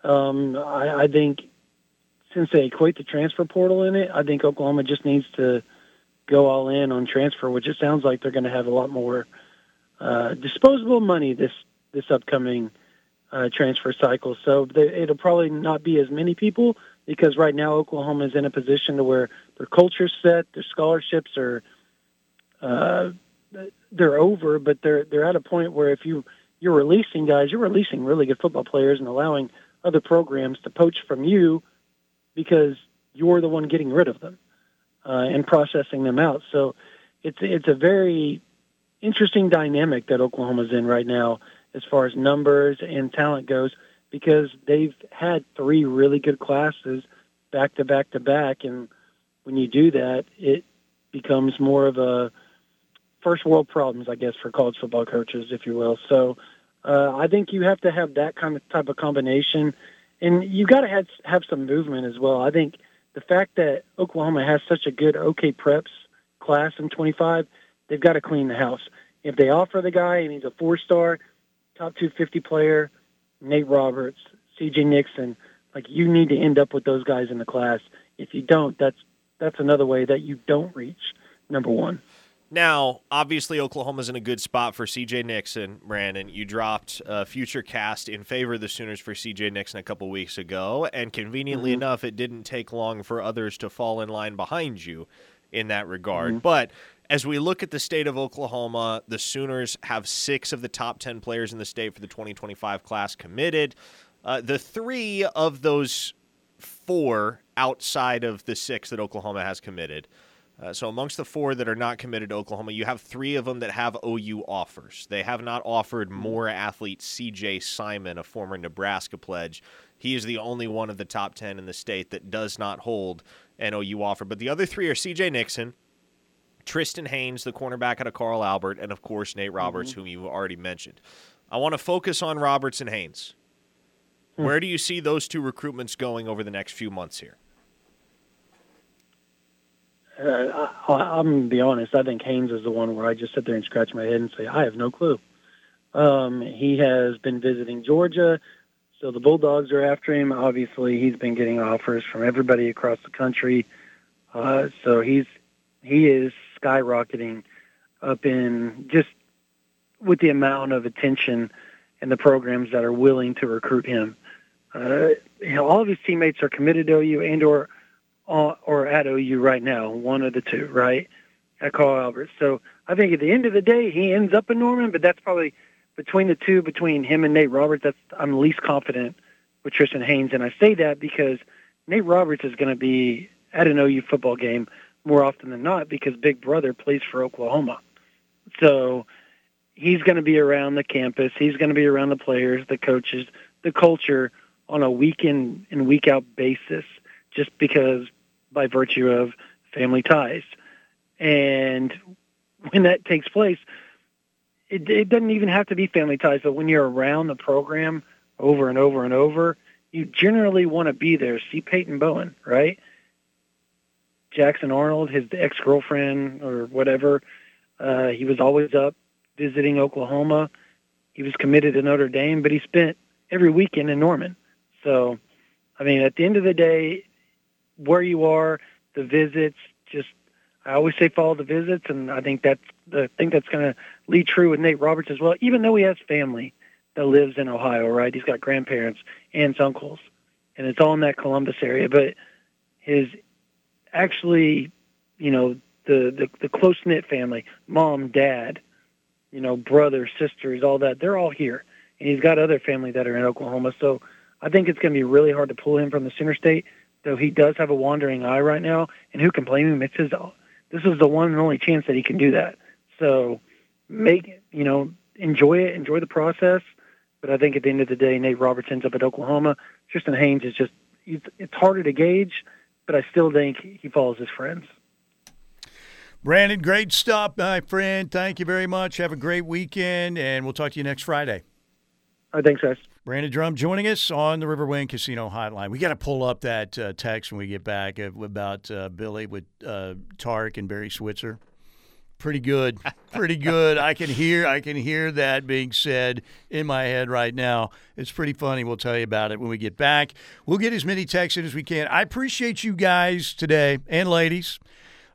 um, I, I think since they equate the transfer portal in it, I think Oklahoma just needs to go all in on transfer, which it sounds like they're going to have a lot more uh, disposable money this this upcoming uh, transfer cycle. So they, it'll probably not be as many people because right now Oklahoma is in a position to where their culture's set, their scholarships are uh, they're over, but they're they're at a point where if you you're releasing guys, you're releasing really good football players and allowing other programs to poach from you because you're the one getting rid of them uh, and processing them out. So it's it's a very interesting dynamic that Oklahoma's in right now as far as numbers and talent goes because they've had three really good classes back to back to back. And when you do that it becomes more of a first world problems I guess for college football coaches if you will. So uh, I think you have to have that kind of type of combination and you got to have have some movement as well I think the fact that Oklahoma has such a good OK preps class in 25 they've got to clean the house. If they offer the guy and he's a four-star, top 250 player, Nate Roberts, C.J. Nixon, like you need to end up with those guys in the class. If you don't, that's that's another way that you don't reach number one. Now, obviously, Oklahoma's in a good spot for C.J. Nixon. Brandon, you dropped a future cast in favor of the Sooners for C.J. Nixon a couple weeks ago, and conveniently mm-hmm. enough, it didn't take long for others to fall in line behind you in that regard. Mm-hmm. But as we look at the state of Oklahoma, the Sooners have six of the top 10 players in the state for the 2025 class committed. Uh, the three of those four outside of the six that Oklahoma has committed. Uh, so, amongst the four that are not committed to Oklahoma, you have three of them that have OU offers. They have not offered more athletes. CJ Simon, a former Nebraska pledge, he is the only one of the top 10 in the state that does not hold an OU offer. But the other three are CJ Nixon, Tristan Haynes, the cornerback out of Carl Albert, and of course Nate Roberts, mm-hmm. whom you already mentioned. I want to focus on Roberts and Haynes. Hmm. Where do you see those two recruitments going over the next few months here? Uh, I, am gonna be honest. I think Haynes is the one where I just sit there and scratch my head and say I have no clue. Um, he has been visiting Georgia, so the Bulldogs are after him. Obviously, he's been getting offers from everybody across the country. Uh, so he's he is skyrocketing up in just with the amount of attention and the programs that are willing to recruit him. Uh, you know, all of his teammates are committed to OU and or or at OU right now, one of the two, right? At Carl Albert. So I think at the end of the day, he ends up in Norman, but that's probably between the two, between him and Nate Roberts. That's I'm least confident with Tristan Haynes, and I say that because Nate Roberts is going to be at an OU football game more often than not because Big Brother plays for Oklahoma. So he's going to be around the campus. He's going to be around the players, the coaches, the culture on a week in and week out basis just because by virtue of family ties. And when that takes place, it, it doesn't even have to be family ties, but when you're around the program over and over and over, you generally want to be there. See Peyton Bowen, right? Jackson Arnold, his ex girlfriend or whatever. Uh, he was always up visiting Oklahoma. He was committed to Notre Dame, but he spent every weekend in Norman. So, I mean, at the end of the day, where you are, the visits, just I always say follow the visits, and I think that's the thing that's going to lead true with Nate Roberts as well. Even though he has family that lives in Ohio, right? He's got grandparents, aunts, uncles, and it's all in that Columbus area. But his actually, you know, the the, the close knit family, mom, dad, you know, brothers, sisters, all that, they're all here, and he's got other family that are in Oklahoma. So I think it's going to be really hard to pull him from the Sooner State. Though he does have a wandering eye right now, and who can blame him? It's his this is the one and only chance that he can do that. So make you know enjoy it, enjoy the process. But I think at the end of the day, Nate Roberts ends up at Oklahoma. Tristan Haynes is just it's harder to gauge, but I still think he follows his friends. Brandon, great stuff, my friend. Thank you very much. Have a great weekend, and we'll talk to you next Friday. All right, thanks, guys. Brandon Drumm joining us on the Riverwind Casino Hotline. We got to pull up that uh, text when we get back about uh, Billy with uh, Tark and Barry Switzer. Pretty good, pretty good. I can hear, I can hear that being said in my head right now. It's pretty funny. We'll tell you about it when we get back. We'll get as many texts in as we can. I appreciate you guys today and ladies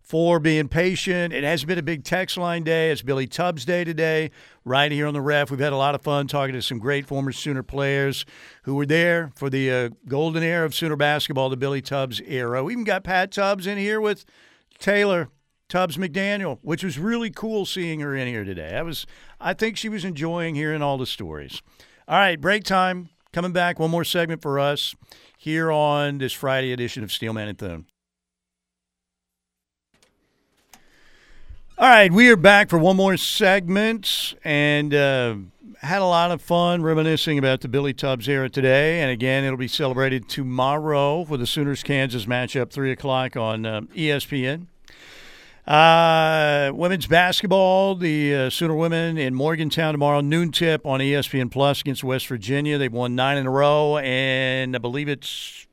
for being patient. It has been a big text line day. It's Billy Tubbs Day today, right here on the ref. We've had a lot of fun talking to some great former Sooner players who were there for the uh, golden era of Sooner basketball, the Billy Tubbs era. We even got Pat Tubbs in here with Taylor Tubbs McDaniel, which was really cool seeing her in here today. I was, I think she was enjoying hearing all the stories. All right, break time. Coming back, one more segment for us here on this Friday edition of Steelman and Thune. All right, we are back for one more segment and uh, had a lot of fun reminiscing about the Billy Tubbs era today. And again, it'll be celebrated tomorrow for the Sooners Kansas matchup, 3 o'clock on uh, ESPN. Uh, women's basketball, the uh, Sooner women in Morgantown tomorrow, noon tip on ESPN Plus against West Virginia. They've won nine in a row, and I believe it's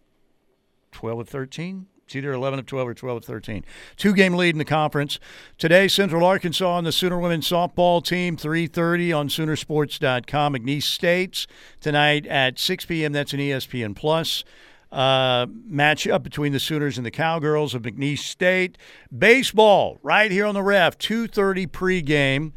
12 of 13. It's either 11 of 12 or 12 of 13. Two game lead in the conference. Today, Central Arkansas and the Sooner women's softball team, 3.30 on Soonersports.com. McNeese States tonight at 6 p.m. That's an ESPN Plus. Uh, match up between the Sooners and the Cowgirls of McNeese State. Baseball, right here on the ref, 2.30 pregame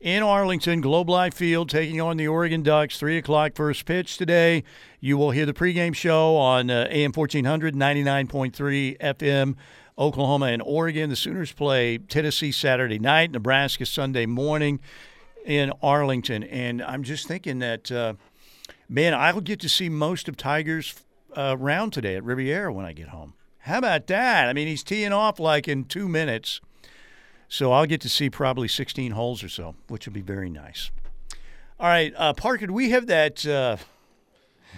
in Arlington, Globe Life Field, taking on the Oregon Ducks. 3 o'clock first pitch today. You will hear the pregame show on uh, AM 1400, 99.3 FM, Oklahoma and Oregon. The Sooners play Tennessee Saturday night, Nebraska Sunday morning in Arlington. And I'm just thinking that, uh, man, I'll get to see most of Tiger's uh, round today at Riviera when I get home. How about that? I mean, he's teeing off like in two minutes. So I'll get to see probably 16 holes or so, which will be very nice. All right, uh, Parker, do we have that? Uh,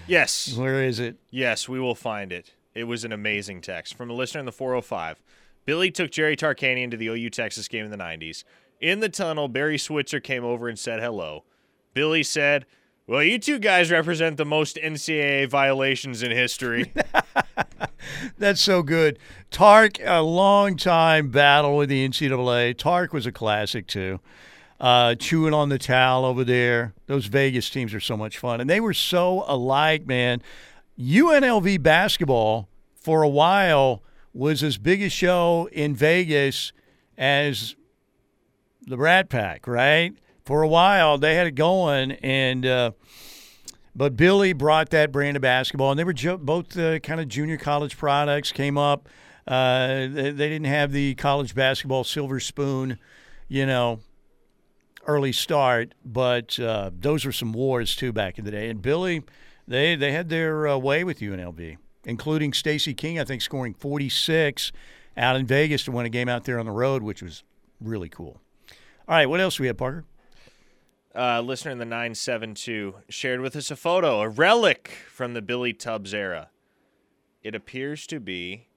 yes. Where is it? Yes, we will find it. It was an amazing text from a listener in the 405. Billy took Jerry Tarkanian to the OU Texas game in the 90s. In the tunnel, Barry Switzer came over and said hello. Billy said, Well, you two guys represent the most NCAA violations in history. That's so good. Tark, a long time battle with the NCAA. Tark was a classic too. Uh, chewing on the towel over there. Those Vegas teams are so much fun, and they were so alike, man. UNLV basketball for a while was as big a show in Vegas as the Rat Pack, right? For a while, they had it going, and uh, but Billy brought that brand of basketball, and they were both uh, kind of junior college products. Came up, uh, they, they, didn't have the college basketball silver spoon, you know, early start, but uh, those were some wars too back in the day. And Billy, they they had their uh, way with UNLV, including Stacey King, I think, scoring 46 out in Vegas to win a game out there on the road, which was really cool. All right, what else do we have, Parker? Uh, listener in the 972 shared with us a photo, a relic from the Billy Tubbs era. It appears to be.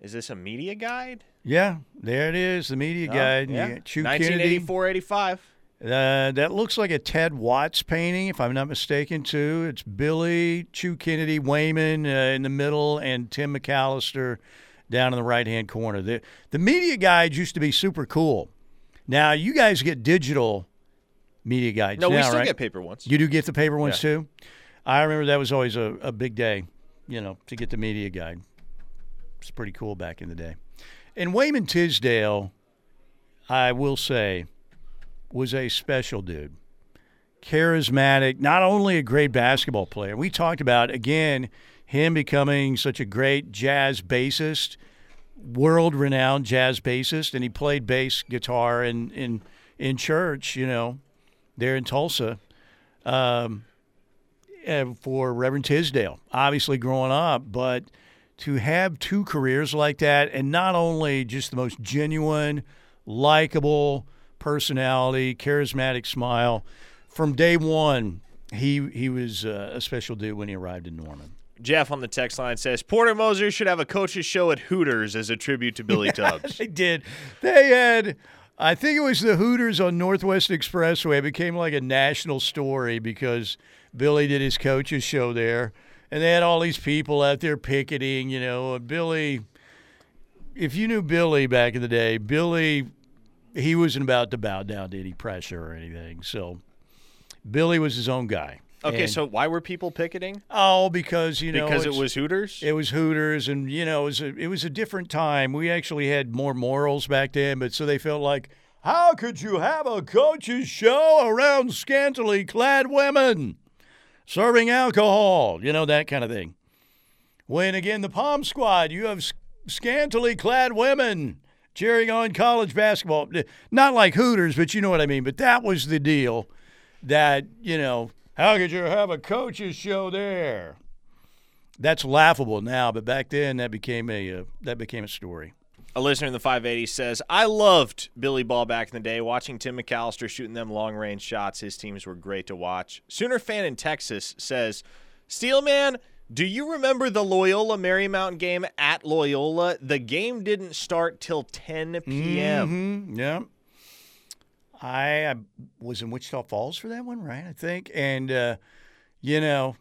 Is this a media guide? Yeah, there it is, the media Oh, guide. yeah. Chew 1984 85. Kennedy. Uh, that looks like a Ted Watts painting, if I'm not mistaken, too. It's Billy, Chew Kennedy, Wayman uh, in the middle, and Tim McCalister down in the right hand corner. The the media guide used to be super cool. Now you guys get digital media guides. No, we still right? get paper ones. You do get the paper ones Yeah. too. I remember that was always a, a big day, you know, to get the media guide. It's pretty cool back in the day. And Wayman Tisdale, I will say, was a special dude. Charismatic, not only a great basketball player. We talked about again him becoming such a great jazz bassist, world renowned jazz bassist, and he played bass guitar in in in church, you know, there in Tulsa um, uh, for Reverend Tisdale. Obviously, growing up, but to have two careers like that, and not only just the most genuine, likable personality, charismatic smile, from day one, he he was uh, a special dude when he arrived in Norman. Jeff on the text line says Porter Moser should have a coach's show at Hooters as a tribute to Billy Tubbs. They did. They had, I think it was the Hooters on Northwest Expressway. It became like a national story because Billy did his coach's show there. And they had all these people out there picketing, you know. Uh, Billy, if you knew Billy back in the day, Billy, he wasn't about to bow down to any pressure or anything. So Billy was his own guy. Okay, And- so why were people picketing? Oh, because, you know. Because it was Hooters? it was Hooters, and you know, it was a, it was a different time. We actually had more morals back then, but so they felt like, how could you have a coach's show around scantily clad women serving alcohol? You know that kind of thing. When again, the Pom Squad, you have scantily clad women cheering on college basketball. Not like Hooters, but you know what I mean. But that was the deal. That you know, how could you have a coach's show there? that's laughable now, but back then that became a uh, that became a story. A listener in the 580 says, I loved Billy Ball back in the day. Watching Tim McCalister shooting them long range shots, his teams were great to watch. Sooner fan in Texas says, Steelman, do you remember the Loyola Marymount game at Loyola? The game didn't start till 10 p.m. Mhm, yeah, I, I was in Wichita Falls for that one, right? I think, and uh, you know,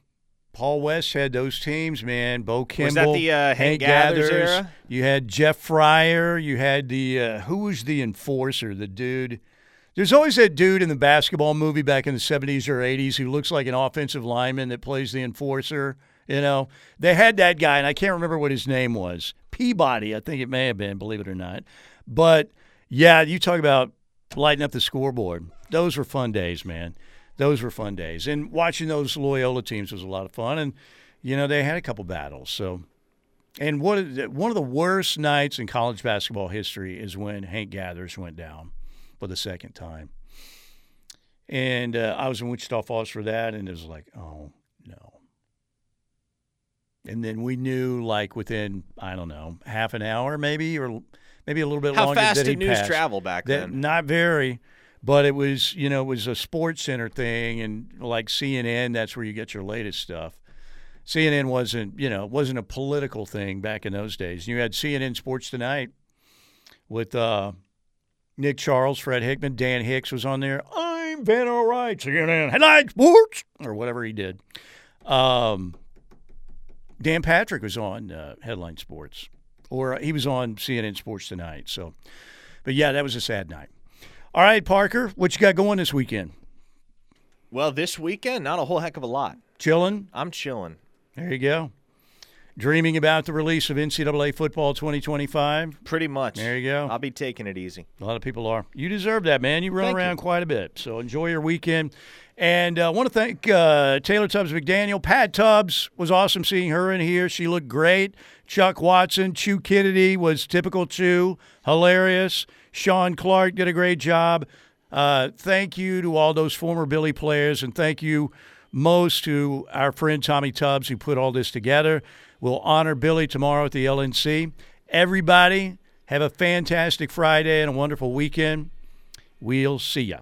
Paul West had those teams, man. Bo Kimble, Was that the, uh, Hank Gathers era? You had Jeff Fryer. You had the uh, who was the enforcer? The dude. There's always that dude in the basketball movie back in the 70s or 80s who looks like an offensive lineman that plays the enforcer. You know, they had that guy, and I can't remember what his name was. Peabody, I think it may have been, believe it or not. But yeah, you talk about lighting up the scoreboard. Those were fun days, man. Those were fun days. And watching those Loyola teams was a lot of fun. And, you know, they had a couple battles. So, and what one of the worst nights in college basketball history is when Hank Gathers went down for the second time. And uh, I was in Wichita Falls for that, and it was like, oh no. And then we knew, like within I don't know, half an hour, maybe, or maybe a little bit How longer. fast that did news passed. travel back That- then? Not very, but it was you know it was a Sports Center thing, and like CNN, that's where you get your latest stuff. CNN wasn't you know wasn't a political thing back in those days. You had CNN Sports Tonight with uh, Nick Charles, Fred Hickman, Dan Hicks was on there. I'm Van Earl Wright, CNN Headline Sports or whatever he did. Um, Dan Patrick was on uh, Headline Sports, or he was on CNN Sports Tonight. So, but yeah, that was a sad night. All right, Parker, what you got going this weekend? Well, this weekend, not a whole heck of a lot. Chilling. I'm chilling. There you go. Dreaming about the release of NCAA football 2025. Pretty much. There you go. I'll be taking it easy. A lot of people are. You deserve that, man. You run Thank around you. quite a bit. So enjoy your weekend. And I uh, want to thank uh, Taylor Tubbs McDaniel. Pat Tubbs was awesome seeing her in here. She looked great. Chuck Watson, Chew Kennedy was typical Chew, hilarious. Sean Clark did a great job. Uh, thank you to all those former Billy players, and thank you most to our friend Tommy Tubbs who put all this together. We'll honor Billy tomorrow at the LNC. Everybody, have a fantastic Friday and a wonderful weekend. We'll see ya.